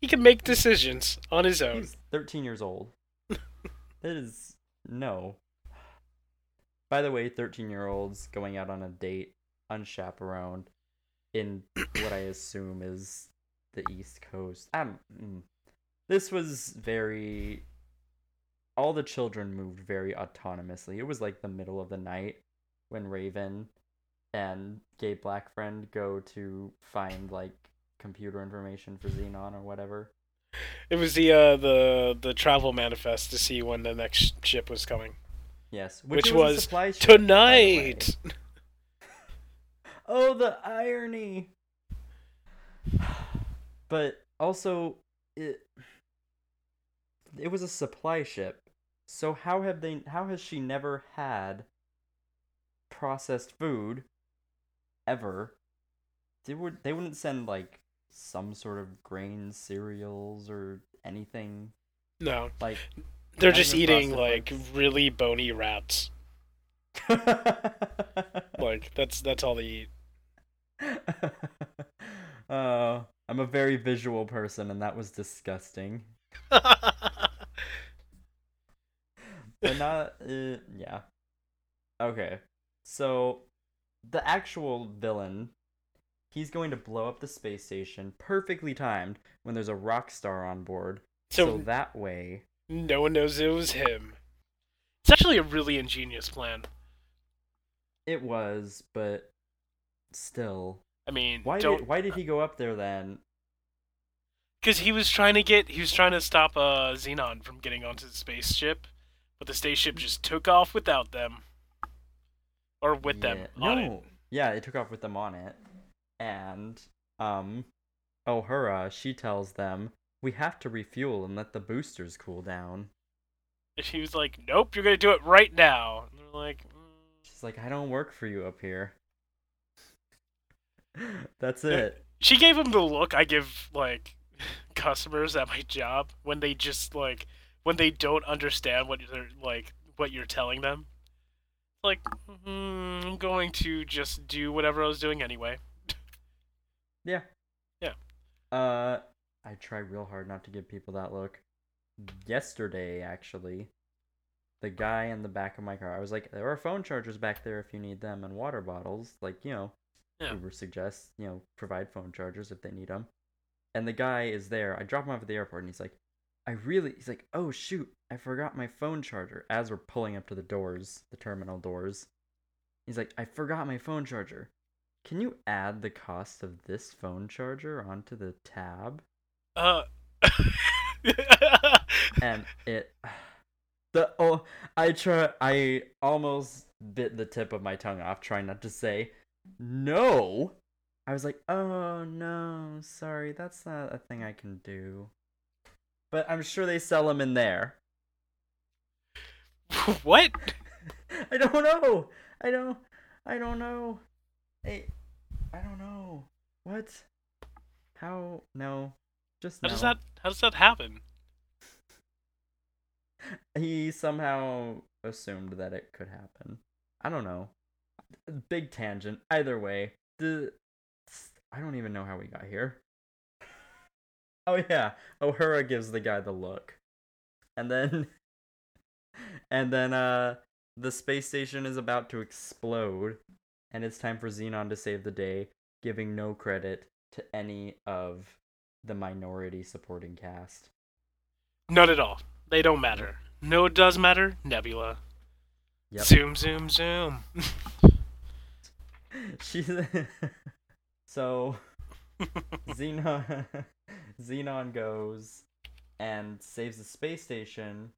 He can make decisions on his own." He's 13 years old. that is. No. By the way, 13 year olds going out on a date unchaperoned in what I assume is the East Coast. Um, mm. this was very. All the children moved very autonomously. It was like the middle of the night when Raven and Gay Black Friend go to find like computer information for Zenon or whatever. It was the uh the the travel manifest to see when the next ship was coming. Yes, Which it a was ship, by the. Tonight. Oh, the irony. But also, it it was a supply ship. So how have they? How has she never had processed food ever? They would. They wouldn't send like some sort of grain cereals or anything No, like. they're just eating like frosted really bony rats. Like that's that's all they eat. uh, I'm a very visual person, and that was disgusting. But not, uh, yeah. Okay, so the actual villain, he's going to blow up the space station, perfectly timed when there's a rock star on board. So, so that way, no one knows it was him. It's actually a really ingenious plan. it was, but still, I mean, why did why did he go up there then? because he was trying to get he was trying to stop uh Zenon from getting onto the spaceship, but the spaceship just took off without them, or with them Yeah. on no. it. Yeah, it took off with them on it. And um O'Hara, she tells them, We have to refuel and let the boosters cool down. And she was like, "Nope, you're gonna do it right now." And they're like, mm. She's like, I don't work for you up here. That's it. she gave him the look I give like customers at my job when they just like when they don't understand what they're like what you're telling them. Like, mm, I'm going to just do whatever I was doing anyway. Yeah. Yeah. Uh I try real hard not to give people that look. Yesterday, actually, the guy in the back of my car, I was like, there are phone chargers back there if you need them and water bottles. Like, you know, Yeah. Uber suggests, you know, provide phone chargers if they need them. And the guy is there. I drop him off at the airport and he's like, I really, he's like, oh shoot, I forgot my phone charger as we're pulling up to the doors, the terminal doors. He's like, I forgot my phone charger. Can you add the cost of this phone charger onto the tab? Uh. And it, the oh, I try, I almost bit the tip of my tongue off trying not to say no. I was like, oh no, sorry, that's not a thing I can do. But I'm sure they sell them in there. what? I don't know. I don't. I don't know. Hey, I don't know. What? How? No. Just How no. does that how does that happen? He somehow assumed that it could happen. I don't know. Big tangent. Either way, the I don't even know how we got here. Oh yeah, O'Hara gives the guy the look, and then, and then uh, the space station is about to explode, and it's time for Zenon to save the day, giving no credit to any of the minority supporting cast. None at all. They don't matter. No, it does matter. Nebula. Yep. Zoom, zoom, zoom. She's so Zenon Zenon goes and saves the space station.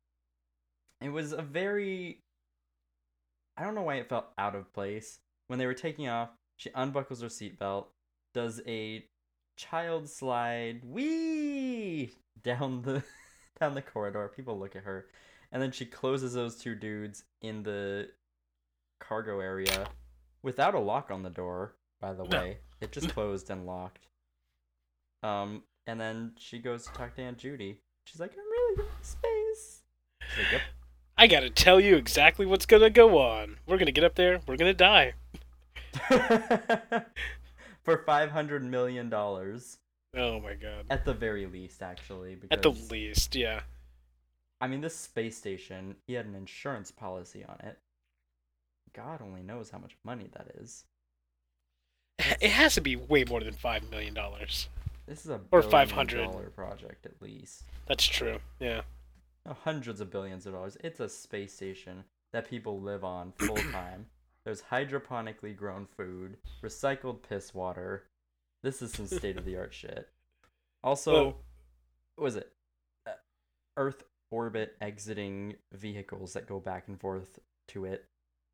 It was a very I don't know why it felt out of place. When they were taking off, she unbuckles her seatbelt, does a child slide wee down the down the corridor. People look at her. And then she closes those two dudes in the cargo area without a lock on the door, by the No. way. It just closed and locked. Um, and then she goes to talk to Aunt Judy. She's like, I'm really going to space. She's like, I gotta tell you exactly what's gonna go on. We're gonna get up there. We're gonna die. For five hundred million dollars, Oh my god. at the very least, actually. Because, At the least, yeah. I mean, this space station, he had an insurance policy on it. God only knows how much money that is. It has to be way more than five million dollars. This is a Or 500. dollar project at least. That's true. Yeah. No, hundreds of billions of dollars. It's a space station that people live on full time. There's hydroponically grown food, recycled piss water. This is some state of the art shit. Also, what was it? Uh, Earth orbit exiting vehicles that go back and forth to it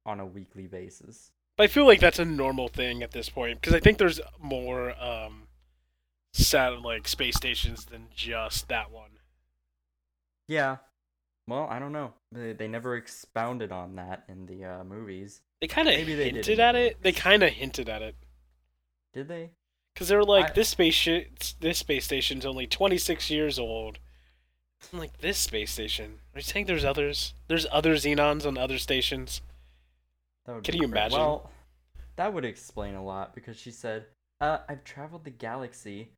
on a weekly basis. But I feel like that's a normal thing at this point because I think there's more um, sat like space stations than just that one. Yeah. Well, I don't know. They, they never expounded on that in the uh, movies. They kind of hinted didn't. at it. They kind of hinted at it Did they? because they were like, I- "This space this space station's only 26 years old." I'm like, "This space station? Are you saying there's others? There's other Zenons on other stations?" That would Can be you imagine? Well, that would explain a lot because she said, uh, I've traveled the galaxy.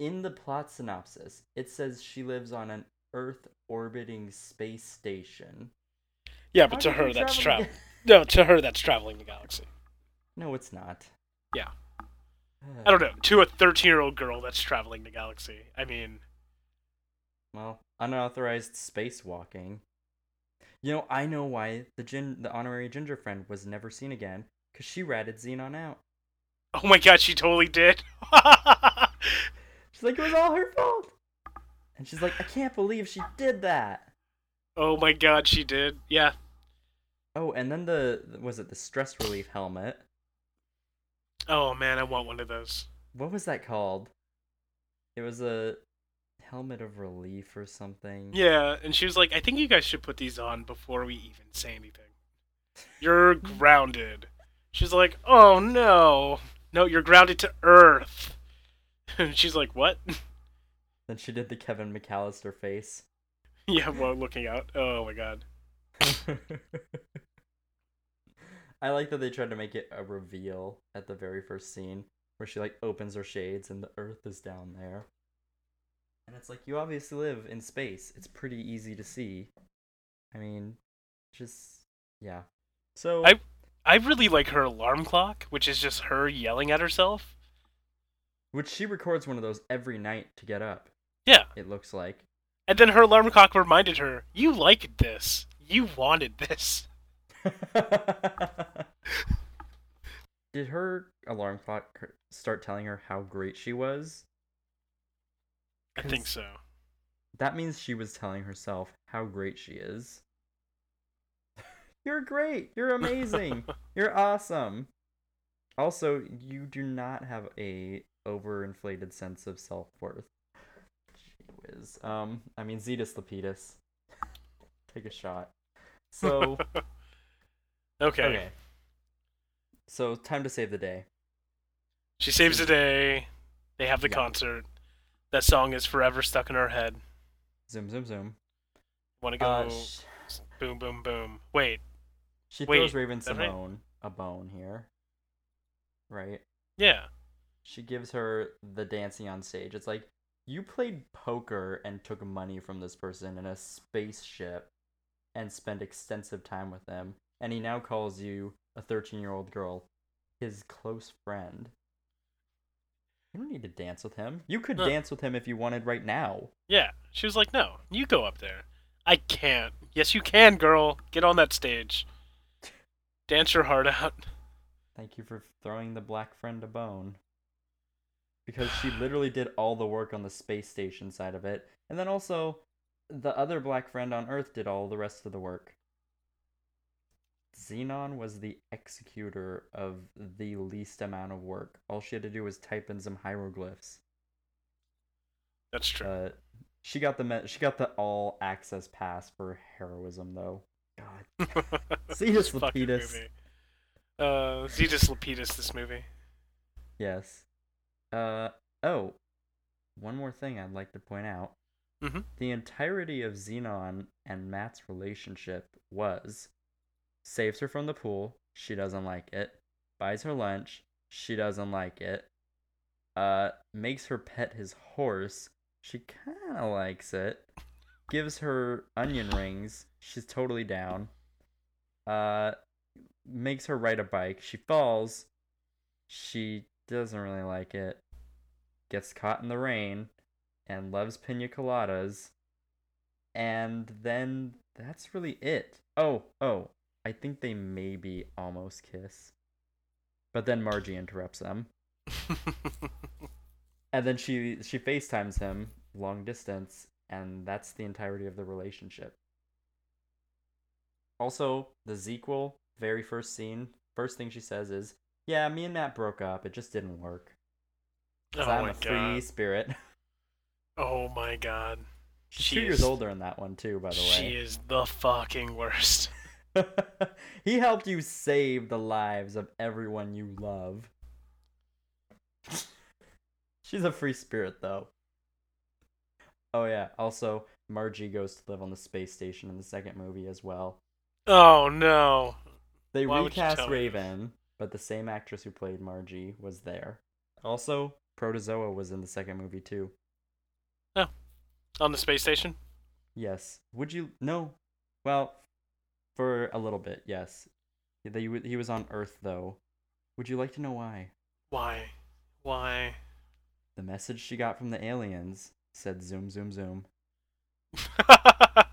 In the plot synopsis, it says she lives on an Earth orbiting space station. Yeah, How but to her that's travel. No, to her that's traveling the galaxy. No, it's not. Yeah. I don't know. To a 13-year-old girl, that's traveling the galaxy. I mean, Well, unauthorized spacewalking. You know, I know why the gin, the honorary ginger friend was never seen again, because she ratted Zenon out. oh my god, she totally did. She's like, it was all her fault. And she's like, I can't believe she did that. oh my god, she did. Yeah. Oh, and then the was it the stress relief helmet? Oh man, I want one of those. What was that called? It was a helmet of relief or something. Yeah, and she was like, I think you guys should put these on before we even say anything. You're grounded. She's like, oh no. No, you're grounded to Earth. And she's like, what? Then she did the Kevin McAllister face. yeah, well, looking out. Oh my god. I like that they tried to make it a reveal at the very first scene where she like opens her shades and the earth is down there. And it's like you obviously live in space. It's pretty easy to see. I mean, just yeah. So I- I really like her alarm clock, which is just her yelling at herself. Which she records one of those every night to get up. Yeah. It looks like. And then her alarm clock reminded her, you liked this. You wanted this. Did her alarm clock start telling her how great she was? I think so. That means she was telling herself how great she is. You're great. You're amazing. You're awesome. Also, you do not have a overinflated sense of self-worth. Gee whiz. Um, I mean Zetus Lapetus. Take a shot. So okay. okay. So time to save the day. She saves the day. They have the Yeah. concert. That song is forever stuck in her head. Zoom, zoom, zoom. Want to go Uh, sh- boom, boom, boom. Wait. she wait, throws Raven is that right? Simone a bone here. Right? Yeah. She gives her the dancing on stage. It's like you played poker and took money from this person in a spaceship and spent extensive time with them, and he now calls you a 13 year old girl his close friend. You don't need to dance with him. You could No. dance with him if you wanted right now. Yeah. She was like, no, you go up there. I can't. Yes, you can, girl. Get on that stage. Dance your heart out. Thank you for throwing the black friend a bone. Because she literally did all the work on the space station side of it. And then also, the other black friend on Earth did all the rest of the work. Zenon was the executor of the least amount of work. All she had to do was type in some hieroglyphs. That's true. Uh, she got the me- she got the all access pass for heroism though. God. Zetus This Lapetus. Uh, Zetus Lapetus, this movie. Yes. Uh oh. One more thing I'd like to point out. Mhm. The entirety of Zenon and Matt's relationship was saves her from the pool, she doesn't like it. Buys her lunch, she doesn't like it. Uh makes her pet his horse, she kind of likes it. Gives her onion rings, she's totally down. Uh makes her ride a bike, she falls, she doesn't really like it. Gets caught in the rain and loves pina coladas. And then that's really it. Oh, oh, I think they maybe almost kiss. But then Margie interrupts them. And then she she FaceTimes him long distance and that's the entirety of the relationship. Also, the sequel, very first scene, first thing she says is, "Yeah, me and Matt broke up. It just didn't work. oh I'm my a free god. spirit. Oh my god. She's She two years is- older in that one too, by the way. She is the fucking worst. he helped you save the lives of everyone you love. She's a free spirit though. Oh yeah, also Margie goes to live on the space station in the second movie as well. Oh no. They Why recast? Raven, but the same actress who played Margie was there. Also, Protozoa was in the second movie too. Oh. On the space station? Yes. Would you? No. Well, for a little bit, yes. He, he he was on Earth though. Would you like to know why? Why? Why? The message she got from the aliens said zoom zoom zoom.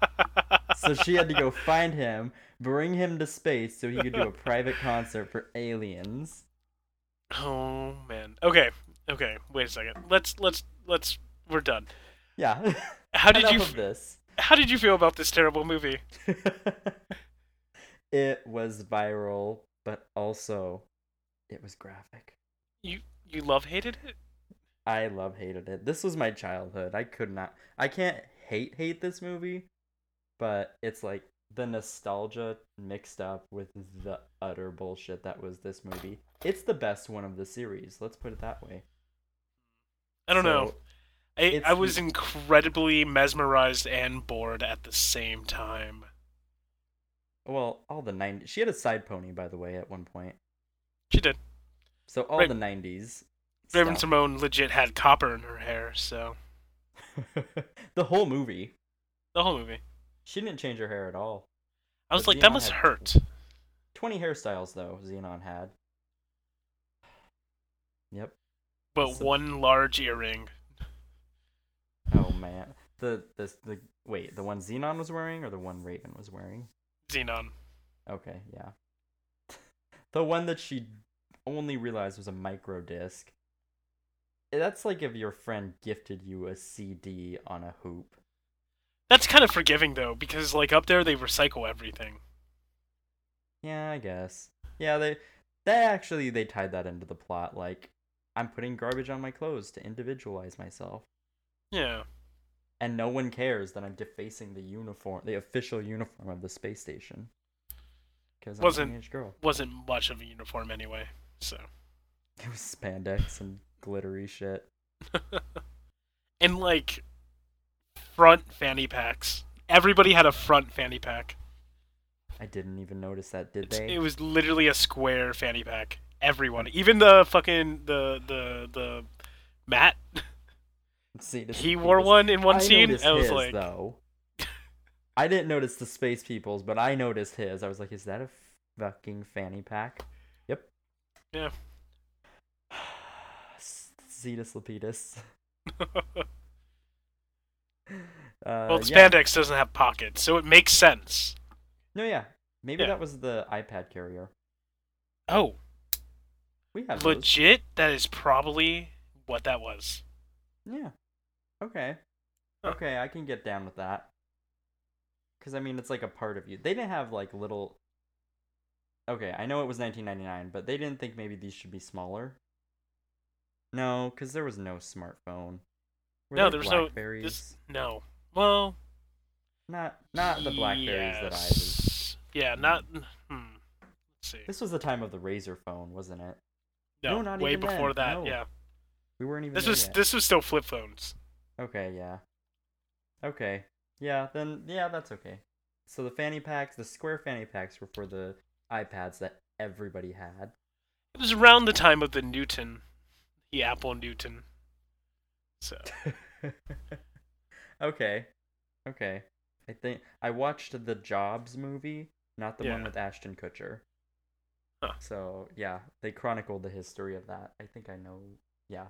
So she had to go find him, bring him to space so he could do a private concert for aliens. Oh man. Okay. Okay. Wait a second. Let's let's let's we're done. Yeah. How did you this? How did you feel about this terrible movie? it was viral, but also it was graphic. You you love hated it? I love hated it. This was my childhood. I could not I can't hate hate this movie, but it's like the nostalgia mixed up with the utter bullshit that was this movie. It's the best one of the series. Let's put it that way. I don't know. I, I was incredibly mesmerized and bored at the same time. Well, all the 90s. She had a side pony by the way at one point. She did. So all Ra- the 90s. Raven stuff. Simone legit had copper in her hair, so the whole movie. the whole movie. She didn't change her hair at all. I was But like, that must hurt. 20 hairstyles though Zenon had. Yep. But So- one large earring. Oh man. The the the wait, the one Zenon was wearing or the one Raven was wearing? Zenon. Okay, yeah. the one that she only realized was a micro disc. That's like if your friend gifted you a CD on a hoop. That's kind of forgiving though, because like up there they recycle everything. Yeah, I guess. Yeah, they they actually they tied that into the plot like I'm putting garbage on my clothes to individualize myself. Yeah. and no one cares that I'm defacing the uniform, the official uniform of the space station. Because I'm a Wasn't- teenage girl. Wasn't much of a uniform anyway. So. It was spandex and glittery shit. and like front fanny packs. Everybody had a front fanny pack. I didn't even notice that, did It's- they? It was literally a square fanny pack. Everyone, even the fucking the the the Matt, See, he wore one in one I scene. I was his, like, though. I didn't notice the space people's, but I noticed his. I was like, is that a fucking fanny pack? Yep. Yeah. Zetus Lapetus. Uh, well, yeah. spandex doesn't have pockets, so it makes sense. No, yeah. Maybe Yeah. that was the iPad carrier. Oh, We have those. legit. That is probably what that was. Yeah. Okay. Huh. Okay, I can get down with that. Cuz I mean, it's like a part of you. They didn't have like little Okay, I know it was 1999, but they didn't think maybe these should be smaller. No, cuz there was no smartphone. Were no, there there was no. Blackberries? This, no. Well, Not not the Blackberries that I was. yes. Yeah, not. Hmm. Let's see. This was the time of the Razor phone, wasn't it? No, no, not way even before then, that. no. Yeah, We weren't even this was yet. this was still flip phones. Okay, yeah. Okay. Yeah, then yeah, that's okay. So the fanny packs, the square fanny packs were for the iPads that everybody had. It was around the time of the Newton, the Apple Newton. So okay. Okay. I think I watched the Jobs movie, not the one with Ashton Kutcher. Huh. So, yeah, they chronicled the history of that. I think I know. Yeah.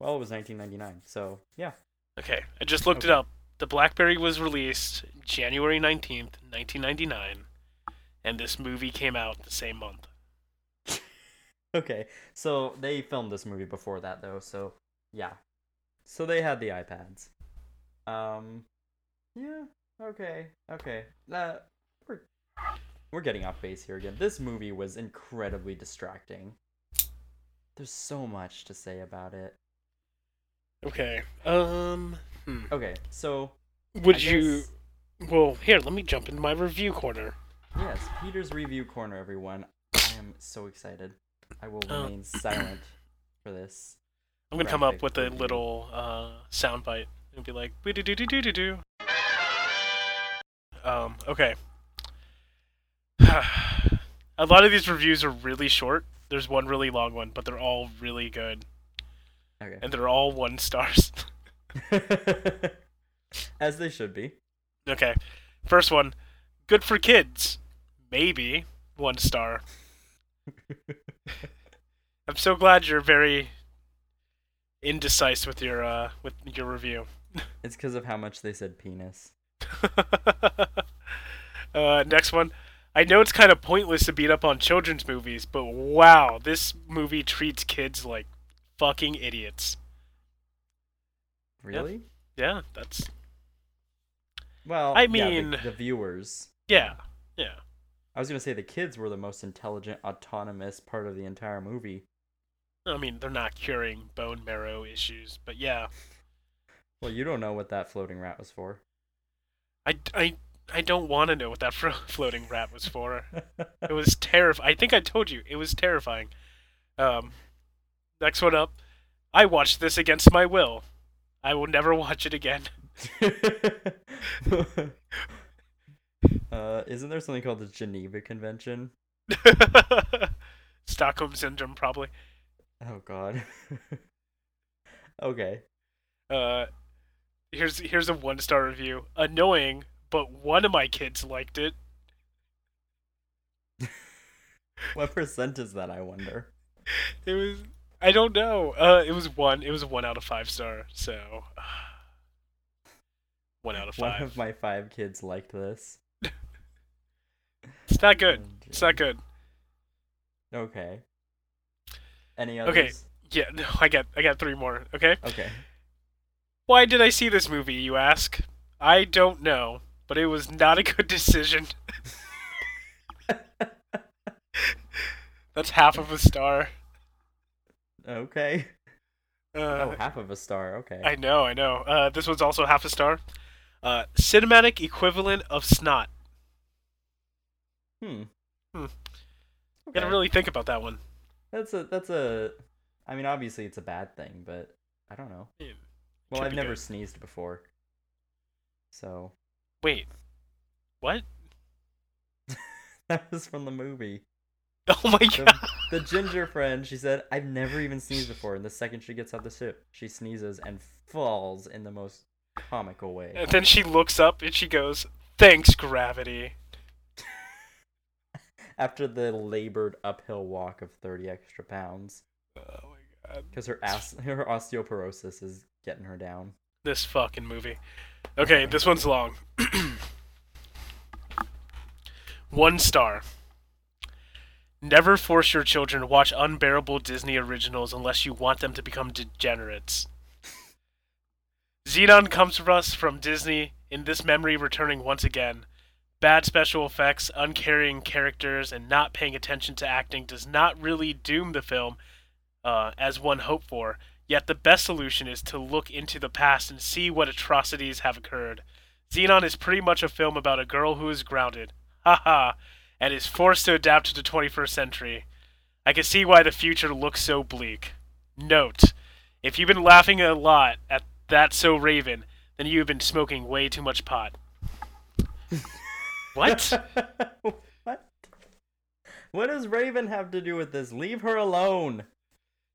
Well, it was 1999. So, yeah. okay, I just looked it up. The BlackBerry was released January nineteenth, nineteen ninety nine, and this movie came out the same month. Okay. So, they filmed this movie before that though. So, yeah. So they had the iPads. Um yeah, okay. Okay. Uh we're we're getting off base here again. This movie was incredibly distracting. There's so much to say about it. Okay. Um. Hmm. Okay, so Would I you? Well, here. Let me jump into my review corner. yes, Peter's review corner everyone. I am so excited. I will Oh. remain silent for this. I'm gonna come up with a little uh, sound bite and be like, do do do do do do. Um. Okay. a lot of these reviews are really short. There's one really long one, but they're all really good, Okay. and they're all one stars. As they should be. okay. First one, good for kids. Maybe one star. I'm so glad you're very indecisive with your uh with your review. It's because of how much they said penis. uh, next one. I know it's kind of pointless to beat up on children's movies, but wow, this movie treats kids like fucking idiots. Really? Yeah, that's Well, I yeah, the- mean- the, viewers. yeah, yeah. I was gonna say the kids were the most intelligent, autonomous part of the entire movie. I mean, they're not curing bone marrow issues, but yeah, Well, you don't know what that floating rat was for. I, I, I don't want to know what that floating rat was for. It was terrifying. I think I told you it was terrifying. Um, next one up. I watched this against my will. I will never watch it again. uh, isn't there something called the Geneva Convention? Stockholm syndrome, probably. Oh God. okay. Uh, here's here's a one star review. Annoying, but one of my kids liked it. What percent is that? I wonder. It was I don't know. Uh, it was one. It was one out of five star. So one out of five. One of my five kids liked this. It's not good. Oh, It's not good. Okay. Any others? Okay. Yeah, no, I got I got three more. Okay. Okay. Why did I see this movie? You ask. I don't know, but it was not a good decision. That's half of a star. Okay. Uh, oh, half of a star. Okay. I know, I know. Uh, this one's also half a star. Uh, cinematic equivalent of snot. Hmm. Hmm. Okay. Gotta really think about that one. That's a that's a. I mean, obviously it's a bad thing, but I don't know. Yeah, Well, I've never good. sneezed before, so Wait, what? that was from the movie. Oh my god! the ginger friend, she said, "I've never even sneezed before." And the second she gets out the ship, she sneezes and falls in the most comical way. And then she looks up and she goes, "Thanks, gravity." After the labored uphill walk of thirty extra pounds, Oh my god! because her ass, her osteoporosis is getting her down. This fucking movie. Okay, this one's long. One star. Never force your children to watch unbearable Disney originals unless you want them to become degenerates. Zenon comes to us from Disney, in this memory returning once again. Bad special effects, uncaring characters, and not paying attention to acting does not really doom the film uh, as one hoped for. Yet the best solution is to look into the past and see what atrocities have occurred. Zenon is pretty much a film about a girl who is grounded, haha, and is forced to adapt to the 21st century. I can see why the future looks so bleak. Note: If you've been laughing a lot at That So Raven, then you've been smoking way too much pot. what? what? What does Raven have to do with this? Leave her alone.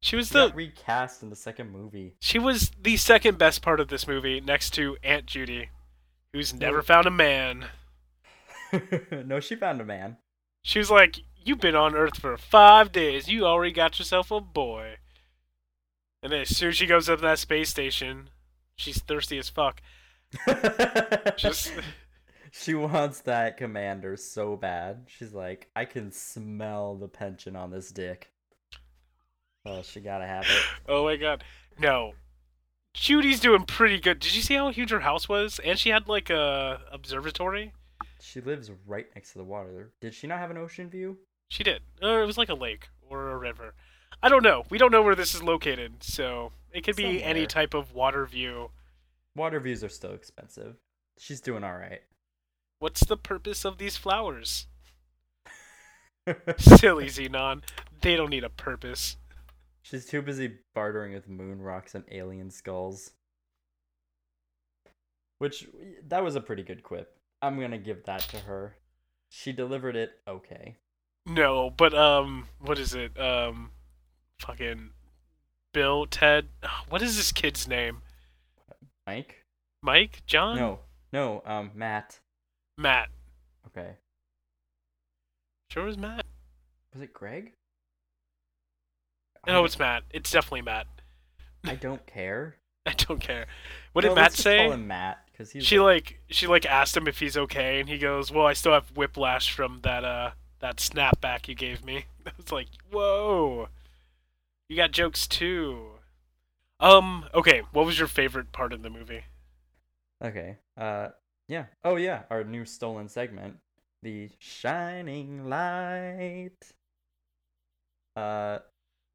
She was the recast in the second movie. she was the second best part of this movie, next to Aunt Judy, who's never found a man. no, she found a man. She was like, You've been on Earth for five days. You already got yourself a boy. And then as soon as she goes up to that space station, she's thirsty as fuck. Just she wants that commander so bad. She's like, I can smell the pension on this dick. Oh, she gotta have it. Oh my god. No. Judy's doing pretty good. Did you see how huge her house was? And she had like a observatory? She lives right next to the water. Did she not have an ocean view? She did. Or it was like a lake or a river. I don't know. We don't know where this is located, so it could be any type of water view. Water views are still expensive. She's doing all right. What's the purpose of these flowers? Silly Zenon. They don't need a purpose. She's too busy bartering with moon rocks and alien skulls. Which that was a pretty good quip. I'm gonna give that to her. She delivered it okay. No, but um, what is it? Um, fucking Bill, Ted. What is this kid's name? Mike? Mike, John, No, no. Um, Matt. Matt. Okay. Sure, it was Matt. Was it Greg? No, it's Matt. It's definitely Matt. I don't care. I don't care. What did Matt say? Call him Matt because she like she like asked him if he's okay, and he goes, "Well, I still have whiplash from that uh that snapback you gave me." I was like, "Whoa, you got jokes too." Um. Okay. What was your favorite part of the movie? Okay. Uh, yeah. Oh yeah, our new stolen segment, the shining light. Uh,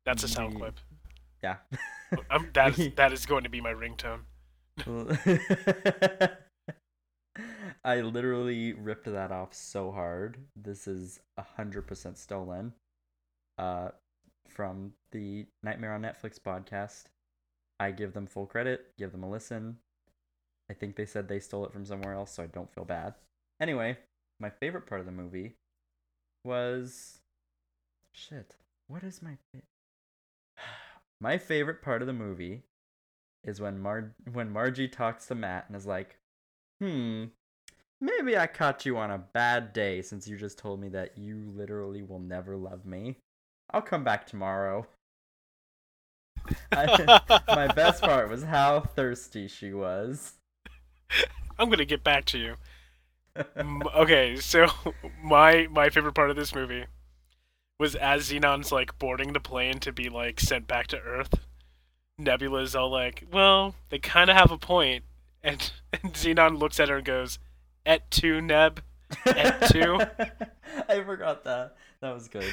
That's a sound The- clip. yeah. Um, that is that is going to be my ringtone. I literally ripped that off so hard. This is a hundred percent stolen. Uh, from the Nightmare on Netflix podcast. I give them full credit. Give them a listen. I think they said they stole it from somewhere else, so I don't feel bad. Anyway, my favorite part of the movie was shit. What is my my favorite part of the movie is when Mar when Margie talks to Matt and is like, "Hmm, maybe I caught you on a bad day since you just told me that you literally will never love me. I'll come back tomorrow." I, my best part was how thirsty she was. I'm gonna get back to you. Okay, so my my favorite part of this movie was as Zenon's like boarding the plane to be like sent back to Earth. Nebula's all like, "Well, they kind of have a point," and, and Xenon looks at her and goes, "Et tu, Neb?" Et tu? I forgot that. That was good.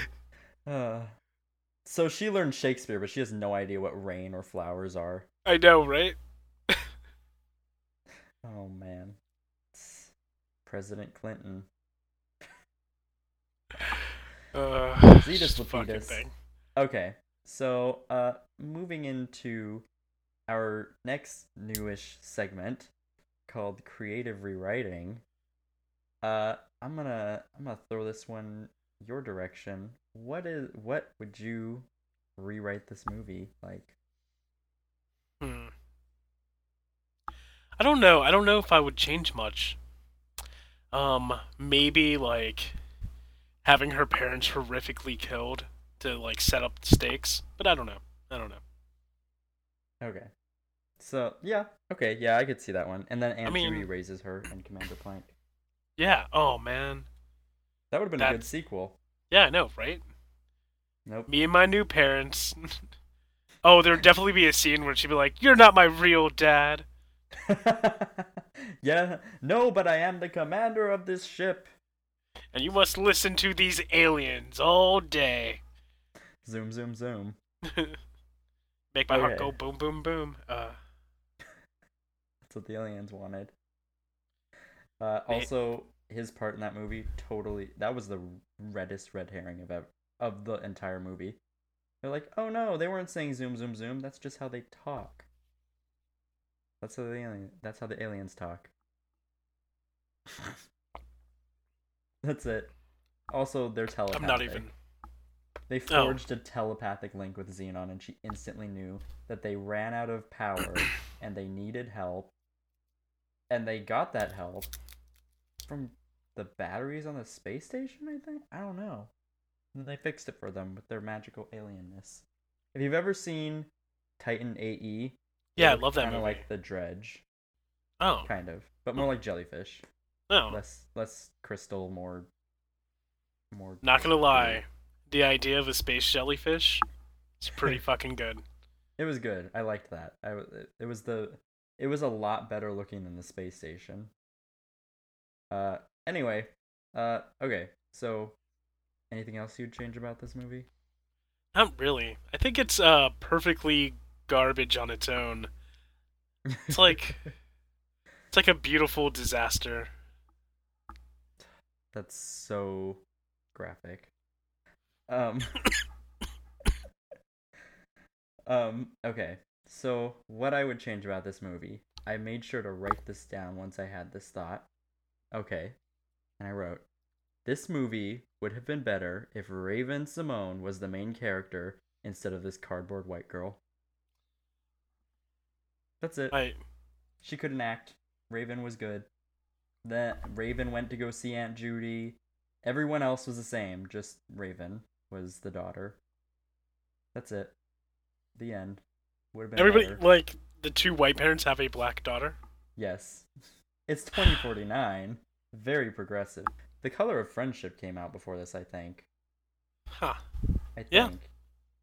Uh, So she learned Shakespeare, but she has no idea what rain or flowers are. I know, right? Oh man. It's President Clinton. Uh, Zetus just fucking Lapetus. thing. Okay. So, uh moving into our next newish segment called creative rewriting. Uh I'm to I'm to throw this one your direction. What is what would you rewrite this movie like? Hmm. I don't know. I don't know if I would change much. Um, maybe like having her parents horrifically killed to like set up the stakes, but I don't know. I don't know. Okay. So, yeah. Okay, yeah, I could see that one. And then Aunt mean- Judy raises her in Commander Plank. Yeah. Oh man. That would have been a good sequel. Yeah, I know, right? Nope. Me and my new parents. oh, there'd definitely be a scene where she'd be like, "You're not my real dad." yeah, no, but I am the commander of this ship. and you must listen to these aliens all day. Zoom, zoom, zoom. Make my heart go boom, boom, boom. Uh, That's what the aliens wanted. Uh, also, his part in that movie totally. That was the reddest red herring of ev- of the entire movie. They're like, oh no, they weren't saying zoom, zoom, zoom. That's just how they talk. That's how the alien. That's how the aliens talk. That's it. Also, they're telepathic. I'm not even. They Oh. forged a telepathic link with Zenon, and she instantly knew that they ran out of power and they needed help. And they got that help from the batteries on the space station, I think? I don't know. And they fixed it for them with their magical alienness. If you've ever seen Titan AE, Yeah, I love that Kind of like the Drej, Oh, kind of, but more like jellyfish. no. Less, less crystal, more, more. Not gonna lie, the idea of a space jellyfish is pretty fucking good. It was good. I liked that. I it was the it was a lot better looking than the space station. Uh anyway, uh okay. So anything else you'd change about this movie? Not really. I think it's uh perfectly garbage on its own. It's like it's like a beautiful disaster. That's so graphic. Um Um okay. So what I would change about this movie, I made sure to write this down once I had this thought. Okay. And I wrote This movie would have been better if Raven Simone was the main character instead of this cardboard white girl. That's it. I She couldn't act. Raven was good. Then Raven went to go see Aunt Judy. Everyone else was the same, just Raven was the daughter. That's it. The end. Would have been everybody better. like the two white parents have a black daughter. Yes. It's 2049. Very progressive. The Color of Friendship came out before this, I think. Huh. I think. Yeah.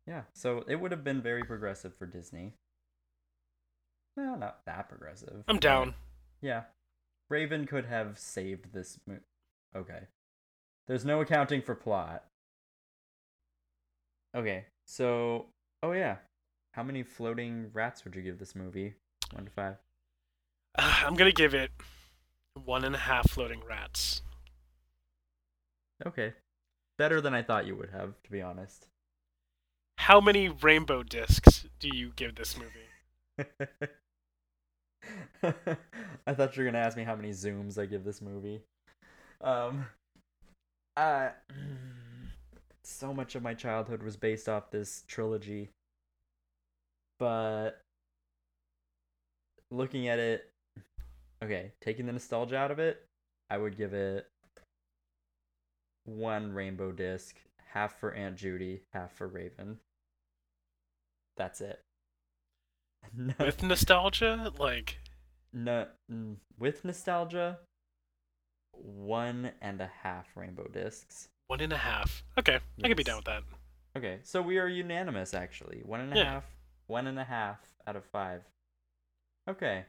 Yeah. So it would have been very progressive for Disney. Well, not that progressive. I'm down. Yeah. Raven could have saved this mo- Okay. There's no accounting for plot. Okay. So, oh yeah. How many floating rats would you give this movie? 1 to 5. Uh, I'm gonna give it one and a half floating rats. Okay. Better than I thought you would have, to be honest. How many rainbow discs do you give this movie? I thought you were gonna ask me how many zooms I give this movie. Um, uh, so much of my childhood was based off this trilogy, but looking at it, okay, taking the nostalgia out of it, I would give it one rainbow disc, half for Aunt Judy, half for Raven. That's it. No, With nostalgia, like no, mm, with nostalgia, one and a half rainbow discs. one and a half. Okay, I could be Yes. down with that. Okay, so we are unanimous actually. One and a half, Yeah. one and a half out of five. Okay.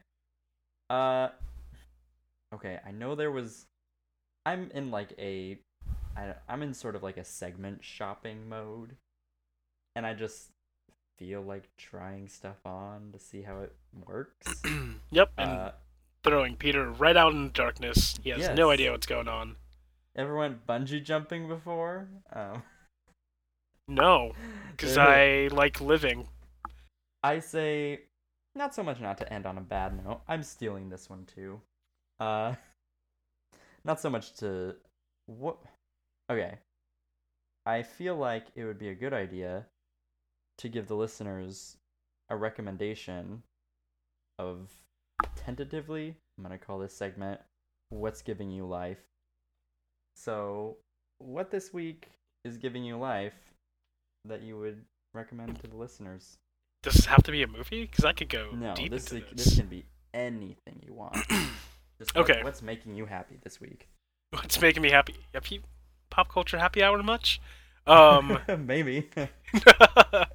Uh. Okay, I know there was. I'm in like a, I, I'm in sort of like a segment shopping mode. and I just feel like trying stuff on to see how it works. yep, and Uh, throwing Peter right out in the darkness. He has no idea what's going on. ever went bungee jumping before? Um, No, because I like living. I say not so much not to end on a bad note. I'm stealing this one too. Uh not so much to what Okay. I feel like it would be a good idea to give the listeners a recommendation of tentatively, I'm going to call this segment what's giving you life. So, what this week is giving you life that you would recommend to the listeners? Does this have to be a movie? Because I could go No, deep this, into is- this. this can be anything you want. Just what- Okay. What's making you happy this week? What's making me happy? You pop culture happy hour much? Um, Maybe. I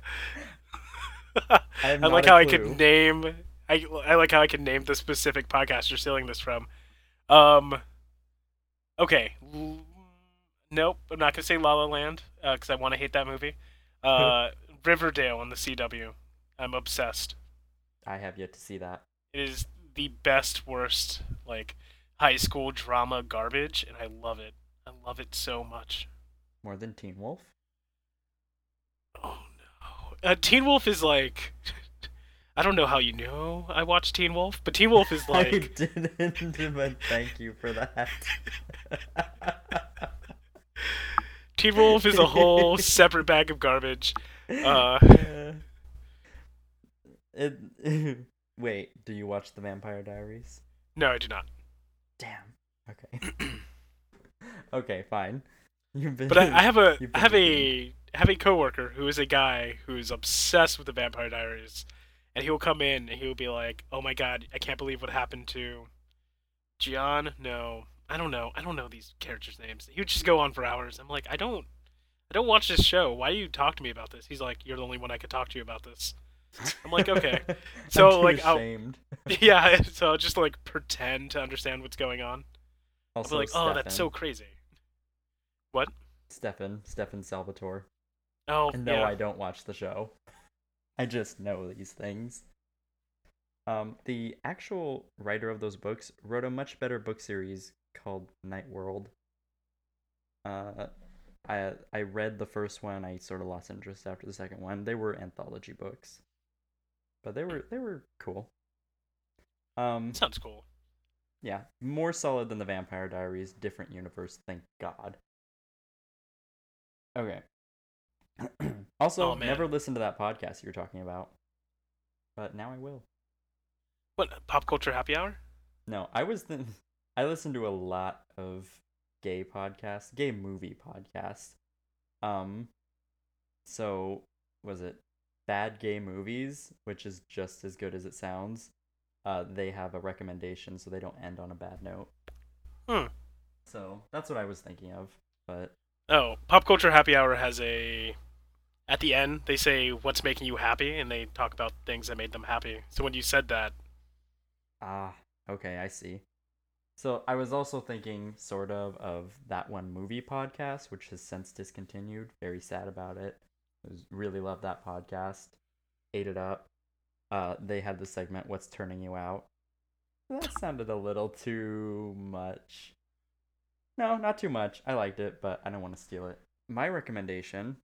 have like how I could name. I, I like how I can name the specific podcast you're stealing this from. Um. Okay. L- Nope, I'm not gonna say La La Land because I want to hate that movie. Uh, Riverdale on the CW. I'm obsessed. I have yet to see that. It is the best, worst like high school drama garbage, and I love it. I love it so much. More than Teen Wolf? Oh no. Uh, Teen Wolf is like. I don't know how you know I watched Teen Wolf, but Teen Wolf is like. I didn't, but thank you for that. Teen Wolf is a whole separate bag of garbage. Uh, it, wait, do you watch The Vampire Diaries? no, I do not. Damn. Okay. okay, fine. But I, I have a I have a I have a coworker who is a guy who's obsessed with the Vampire Diaries, and he will come in and he will be like, "Oh my god, I can't believe what happened to Gian." No, I don't know. I don't know these characters' names. He would just go on for hours. I'm like, I don't, I don't watch this show. Why do you talk to me about this? He's like, you're the only one I could talk to you about this. I'm like, okay. So, like, I'll- ashamed. yeah, so I'll just like pretend to understand what's going on. I'll be Also, like, oh, that's so crazy. What? Stefan, Stefan Salvatore. Oh, And no, yeah. I don't watch the show. I just know these things. Um, the actual writer of those books wrote a much better book series called Night World. Uh, I I read the first one. I sort of lost interest after the second one. They were anthology books, but they were they were cool. Um, Sounds cool. yeah, more solid than the Vampire Diaries. Different universe, thank God. Okay. also, Oh, never listened to that podcast you were talking about, but now I will. What pop culture happy hour? No, I was th- I listened to a lot of gay podcasts, gay movie podcasts. Um, so was it Bad Gay Movies, which is just as good as it sounds. Uh, they have a recommendation, so they don't end on a bad note. Hmm. So that's what I was thinking of. But Oh, pop culture happy hour has a. At the end, they say what's making you happy, and they talk about things that made them happy. So when you said that, ah, okay, I see. So I was also thinking, sort of, of that one movie podcast, which has since discontinued. Very sad about it. Was really loved that podcast. Ate it up. Uh, they had the segment "What's Turning You Out." That sounded a little too much. No, not too much. I liked it, but I don't want to steal it. My recommendation: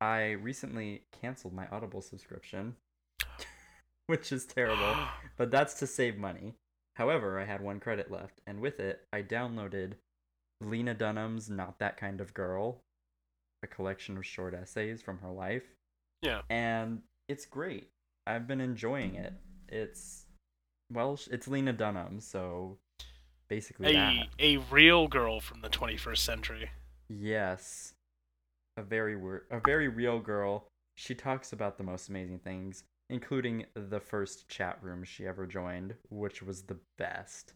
I recently canceled my Audible subscription, which is terrible, but that's to save money. However, I had one credit left, and with it, I downloaded Lena Dunham's Not That Kind of Girl, a collection of short essays from her life, yeah, and it's great. I've been enjoying it. It's, well, it's Lena Dunham, so basically that. a a real girl from the 21st century. Yes. A very a very real girl. She talks about the most amazing things, including the first chat room she ever joined, which was the best.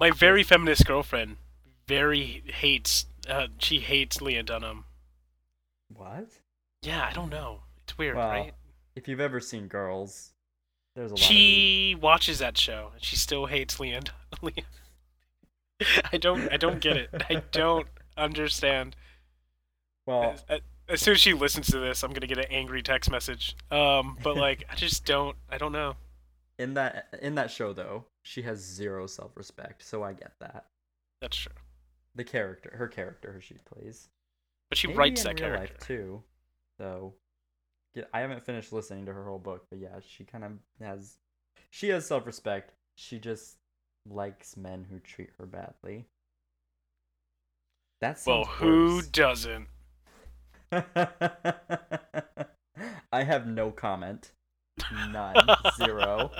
My very feminist girlfriend very hates. Uh, she hates Leah Dunham. What? Yeah, I don't know. It's weird, Well, right? If you've ever seen Girls, there's a lot She watches that show and she still hates Leah. Leah. I don't. I don't get it. I don't understand. Well, Uh, as soon as she listens to this, I'm gonna get an angry text message. Um, but like, I just don't. I don't know. In that in that show though, she has zero self-respect, so I get that. That's true. The character, her character, who she plays. But she Maybe writes that character. life too. So, yeah, I haven't finished listening to her whole book, but yeah, she kind of has. She has self-respect. She just likes men who treat her badly. That's Well, who doesn't? I have no comment. None. Zero.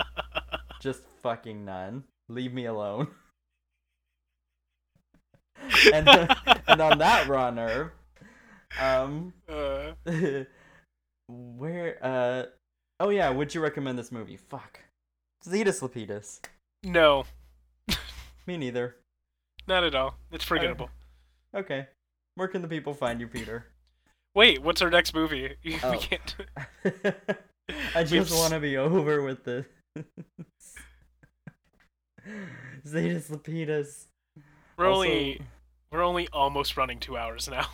Just fucking none. Leave me alone. and, and on that runner, um, Uh, where, uh, oh yeah, would you recommend this movie? Fuck. Zetus Lapetus. no, Me neither. not at all. It's forgettable. Okay. Where can the people find you, Peter? Wait, what's our next movie? we Oh. can't. I just want to be over with this. Zetus Lapetus. We're Also- only we're only almost running two hours now.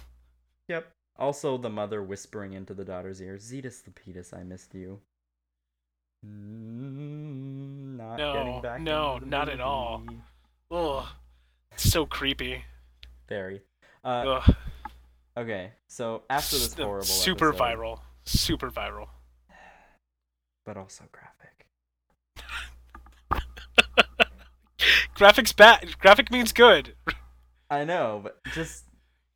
Yep. Also, the mother whispering into the daughter's ear, Zetus Lapetus, I missed you. Mm, not No, getting back. no, not at all. It's so creepy. Very. Uh, Ugh, okay, so after this horrible super episode, viral, super viral. but also graphic. Graphics bad. Graphic means good. I know, but just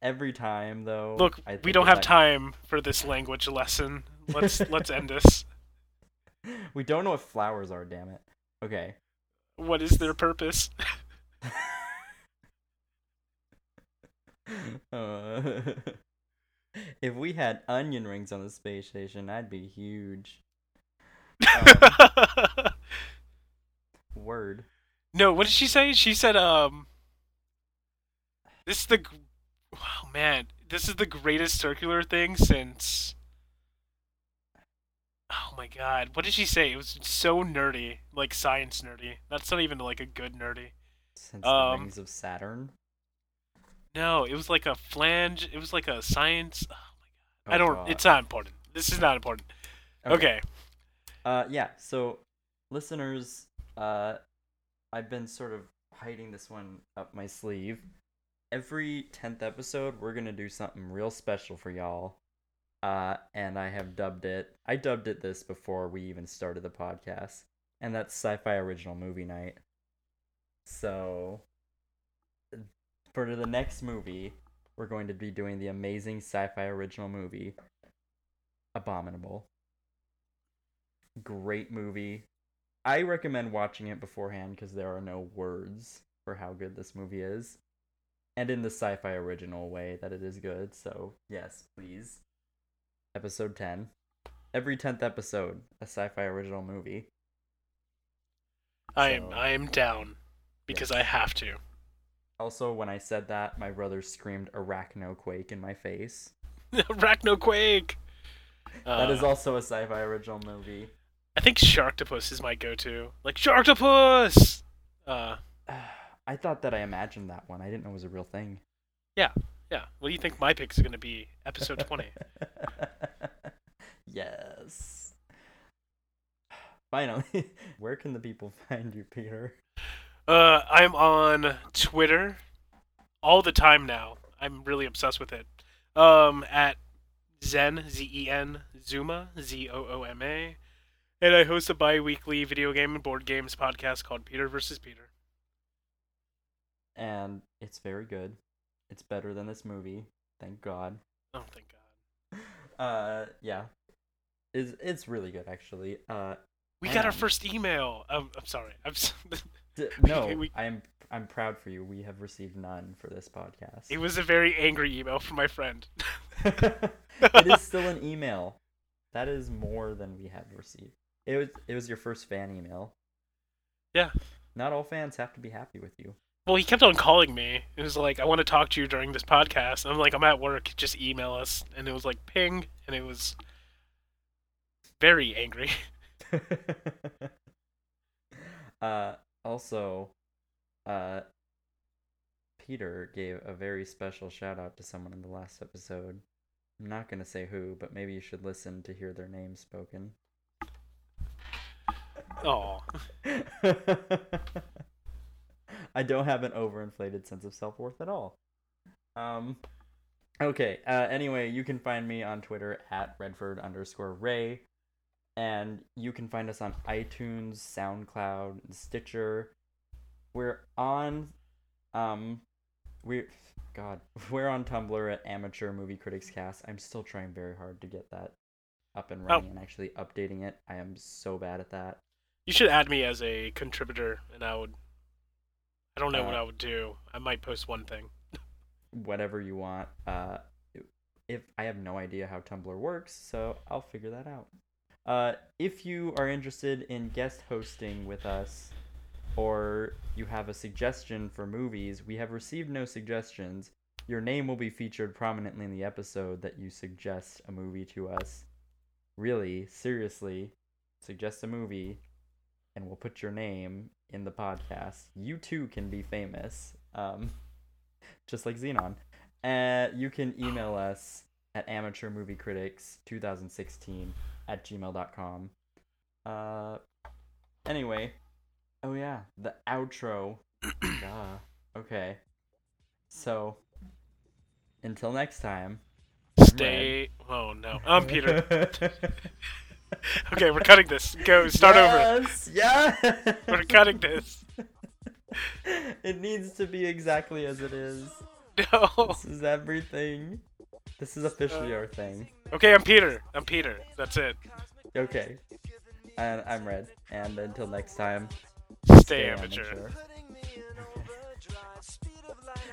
every time though. Look, I we think don't have about- time for this language lesson. Let's let's end this. We don't know what flowers are. Damn it. Okay. What is their purpose? Uh, if we had onion rings on the space station, I'd be huge. Um, Word. no, what did she say? She said, um, this is the, gr- oh man, this is the greatest circular thing since. Oh my god, what did she say? It was so nerdy, like science nerdy. That's not even like a good nerdy. Since Um, the rings of Saturn. No, it was like a flange. It was like a science. Oh my god, I Oh, don't. God. It's not important. This is not important. Okay. Uh, yeah. So, listeners, uh, I've been sort of hiding this one up my sleeve. Every tenth episode, we're gonna do something real special for y'all. Uh, and I have dubbed it. I dubbed it this before we even started the podcast, and that's Sci-Fi Original Movie Night. So, for the next movie, we're going to be doing the amazing sci-fi original movie, Abominable great movie. I recommend watching it beforehand because there are no words for how good this movie is. And in the sci fi original way that it is good. So, yes, please. Episode 10. Every 10th episode, a sci fi original movie. I am. So- I am down because I have to. Also, when I said that, my brother screamed Arachnoquake in my face. Arachnoquake. that is Uh, also a sci fi original movie. I think Sharktopus is my go-to. Like Sharktopus. Uh, I thought that I imagined that one. I didn't know it was a real thing. yeah, yeah. What do you think my pick is gonna be? Episode twenty. yes. Finally, where can the people find you, Peter? Uh, I'm on Twitter all the time now. I'm really obsessed with it. Um, at Zen Z E N Zooma Z O O M A, and I host a bi-weekly video game and board games podcast called Peter versus Peter. And it's very good. It's better than this movie. Thank God. Oh, thank God. Uh, yeah. It's, it's really good, actually. Uh, We got our first email. Um, I'm sorry. I'm. d- no, we- I'm I'm proud for you. We have received none for this podcast. it was a very angry email from my friend. it is still an email. That is more than we have received. It was it was your first fan email. Yeah. Not all fans have to be happy with you. Well, he kept on calling me. It was like, I want to talk to you during this podcast. I'm like, I'm at work. Just email us. And it was like, ping. And it was very angry. uh also uh Peter gave a very special shout out to someone in the last episode I'm not gonna say who, but maybe you should listen to hear their name spoken. Oh, I don't have an overinflated sense of self worth at all. Um, okay. Uh, anyway, you can find me on Twitter at Redford underscore Ray, and you can find us on iTunes, SoundCloud, Stitcher. We're on, um, we're God, we're on Tumblr at Amateur Movie Critics Cast. I'm still trying very hard to get that up and running and actually updating it. I am so bad at that. you should add me as a contributor, and I would. I don't know what Uh, I would do. I might post one thing. whatever you want. Uh, if I have no idea how Tumblr works, so I'll figure that out. Uh, if you are interested in guest hosting with us, or you have a suggestion for movies, we have received no suggestions. Your name will be featured prominently in the episode that you suggest a movie to us. Really, seriously, suggest a movie, and we'll put your name in the podcast. You too can be famous. Um, just like Zenon. Uh, you can email us at amateur movie critics 2016 at gmail.com. Uh, anyway, oh yeah, the outro. Duh. Okay. So, until next time. Stay. Oh no, I'm Peter. okay, we're cutting this. Go, start over. yes, Yes. We're cutting this. it needs to be exactly as it is. No. This is everything. This is officially our thing. Okay, I'm Peter. I'm Peter. That's it. Okay. And I'm Red. And until next time, Stay amateur. amateur.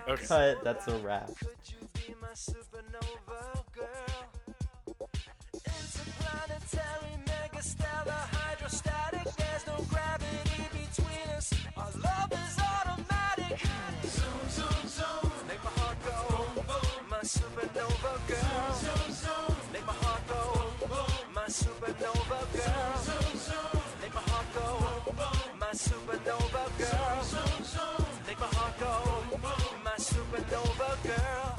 Okay. Cut. That's a wrap. Interplanetary, megastellar, hydrostatic. There's no gravity My supernova girl. Make my heart go. Boom. My supernova girl. Make my heart go. Boom. My supernova girl. Make my heart go. Boom. My supernova girl.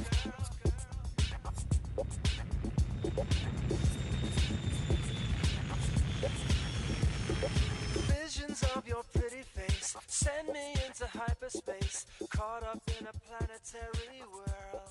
Visions of your pretty face send me into hyperspace, caught up in a planetary whirl.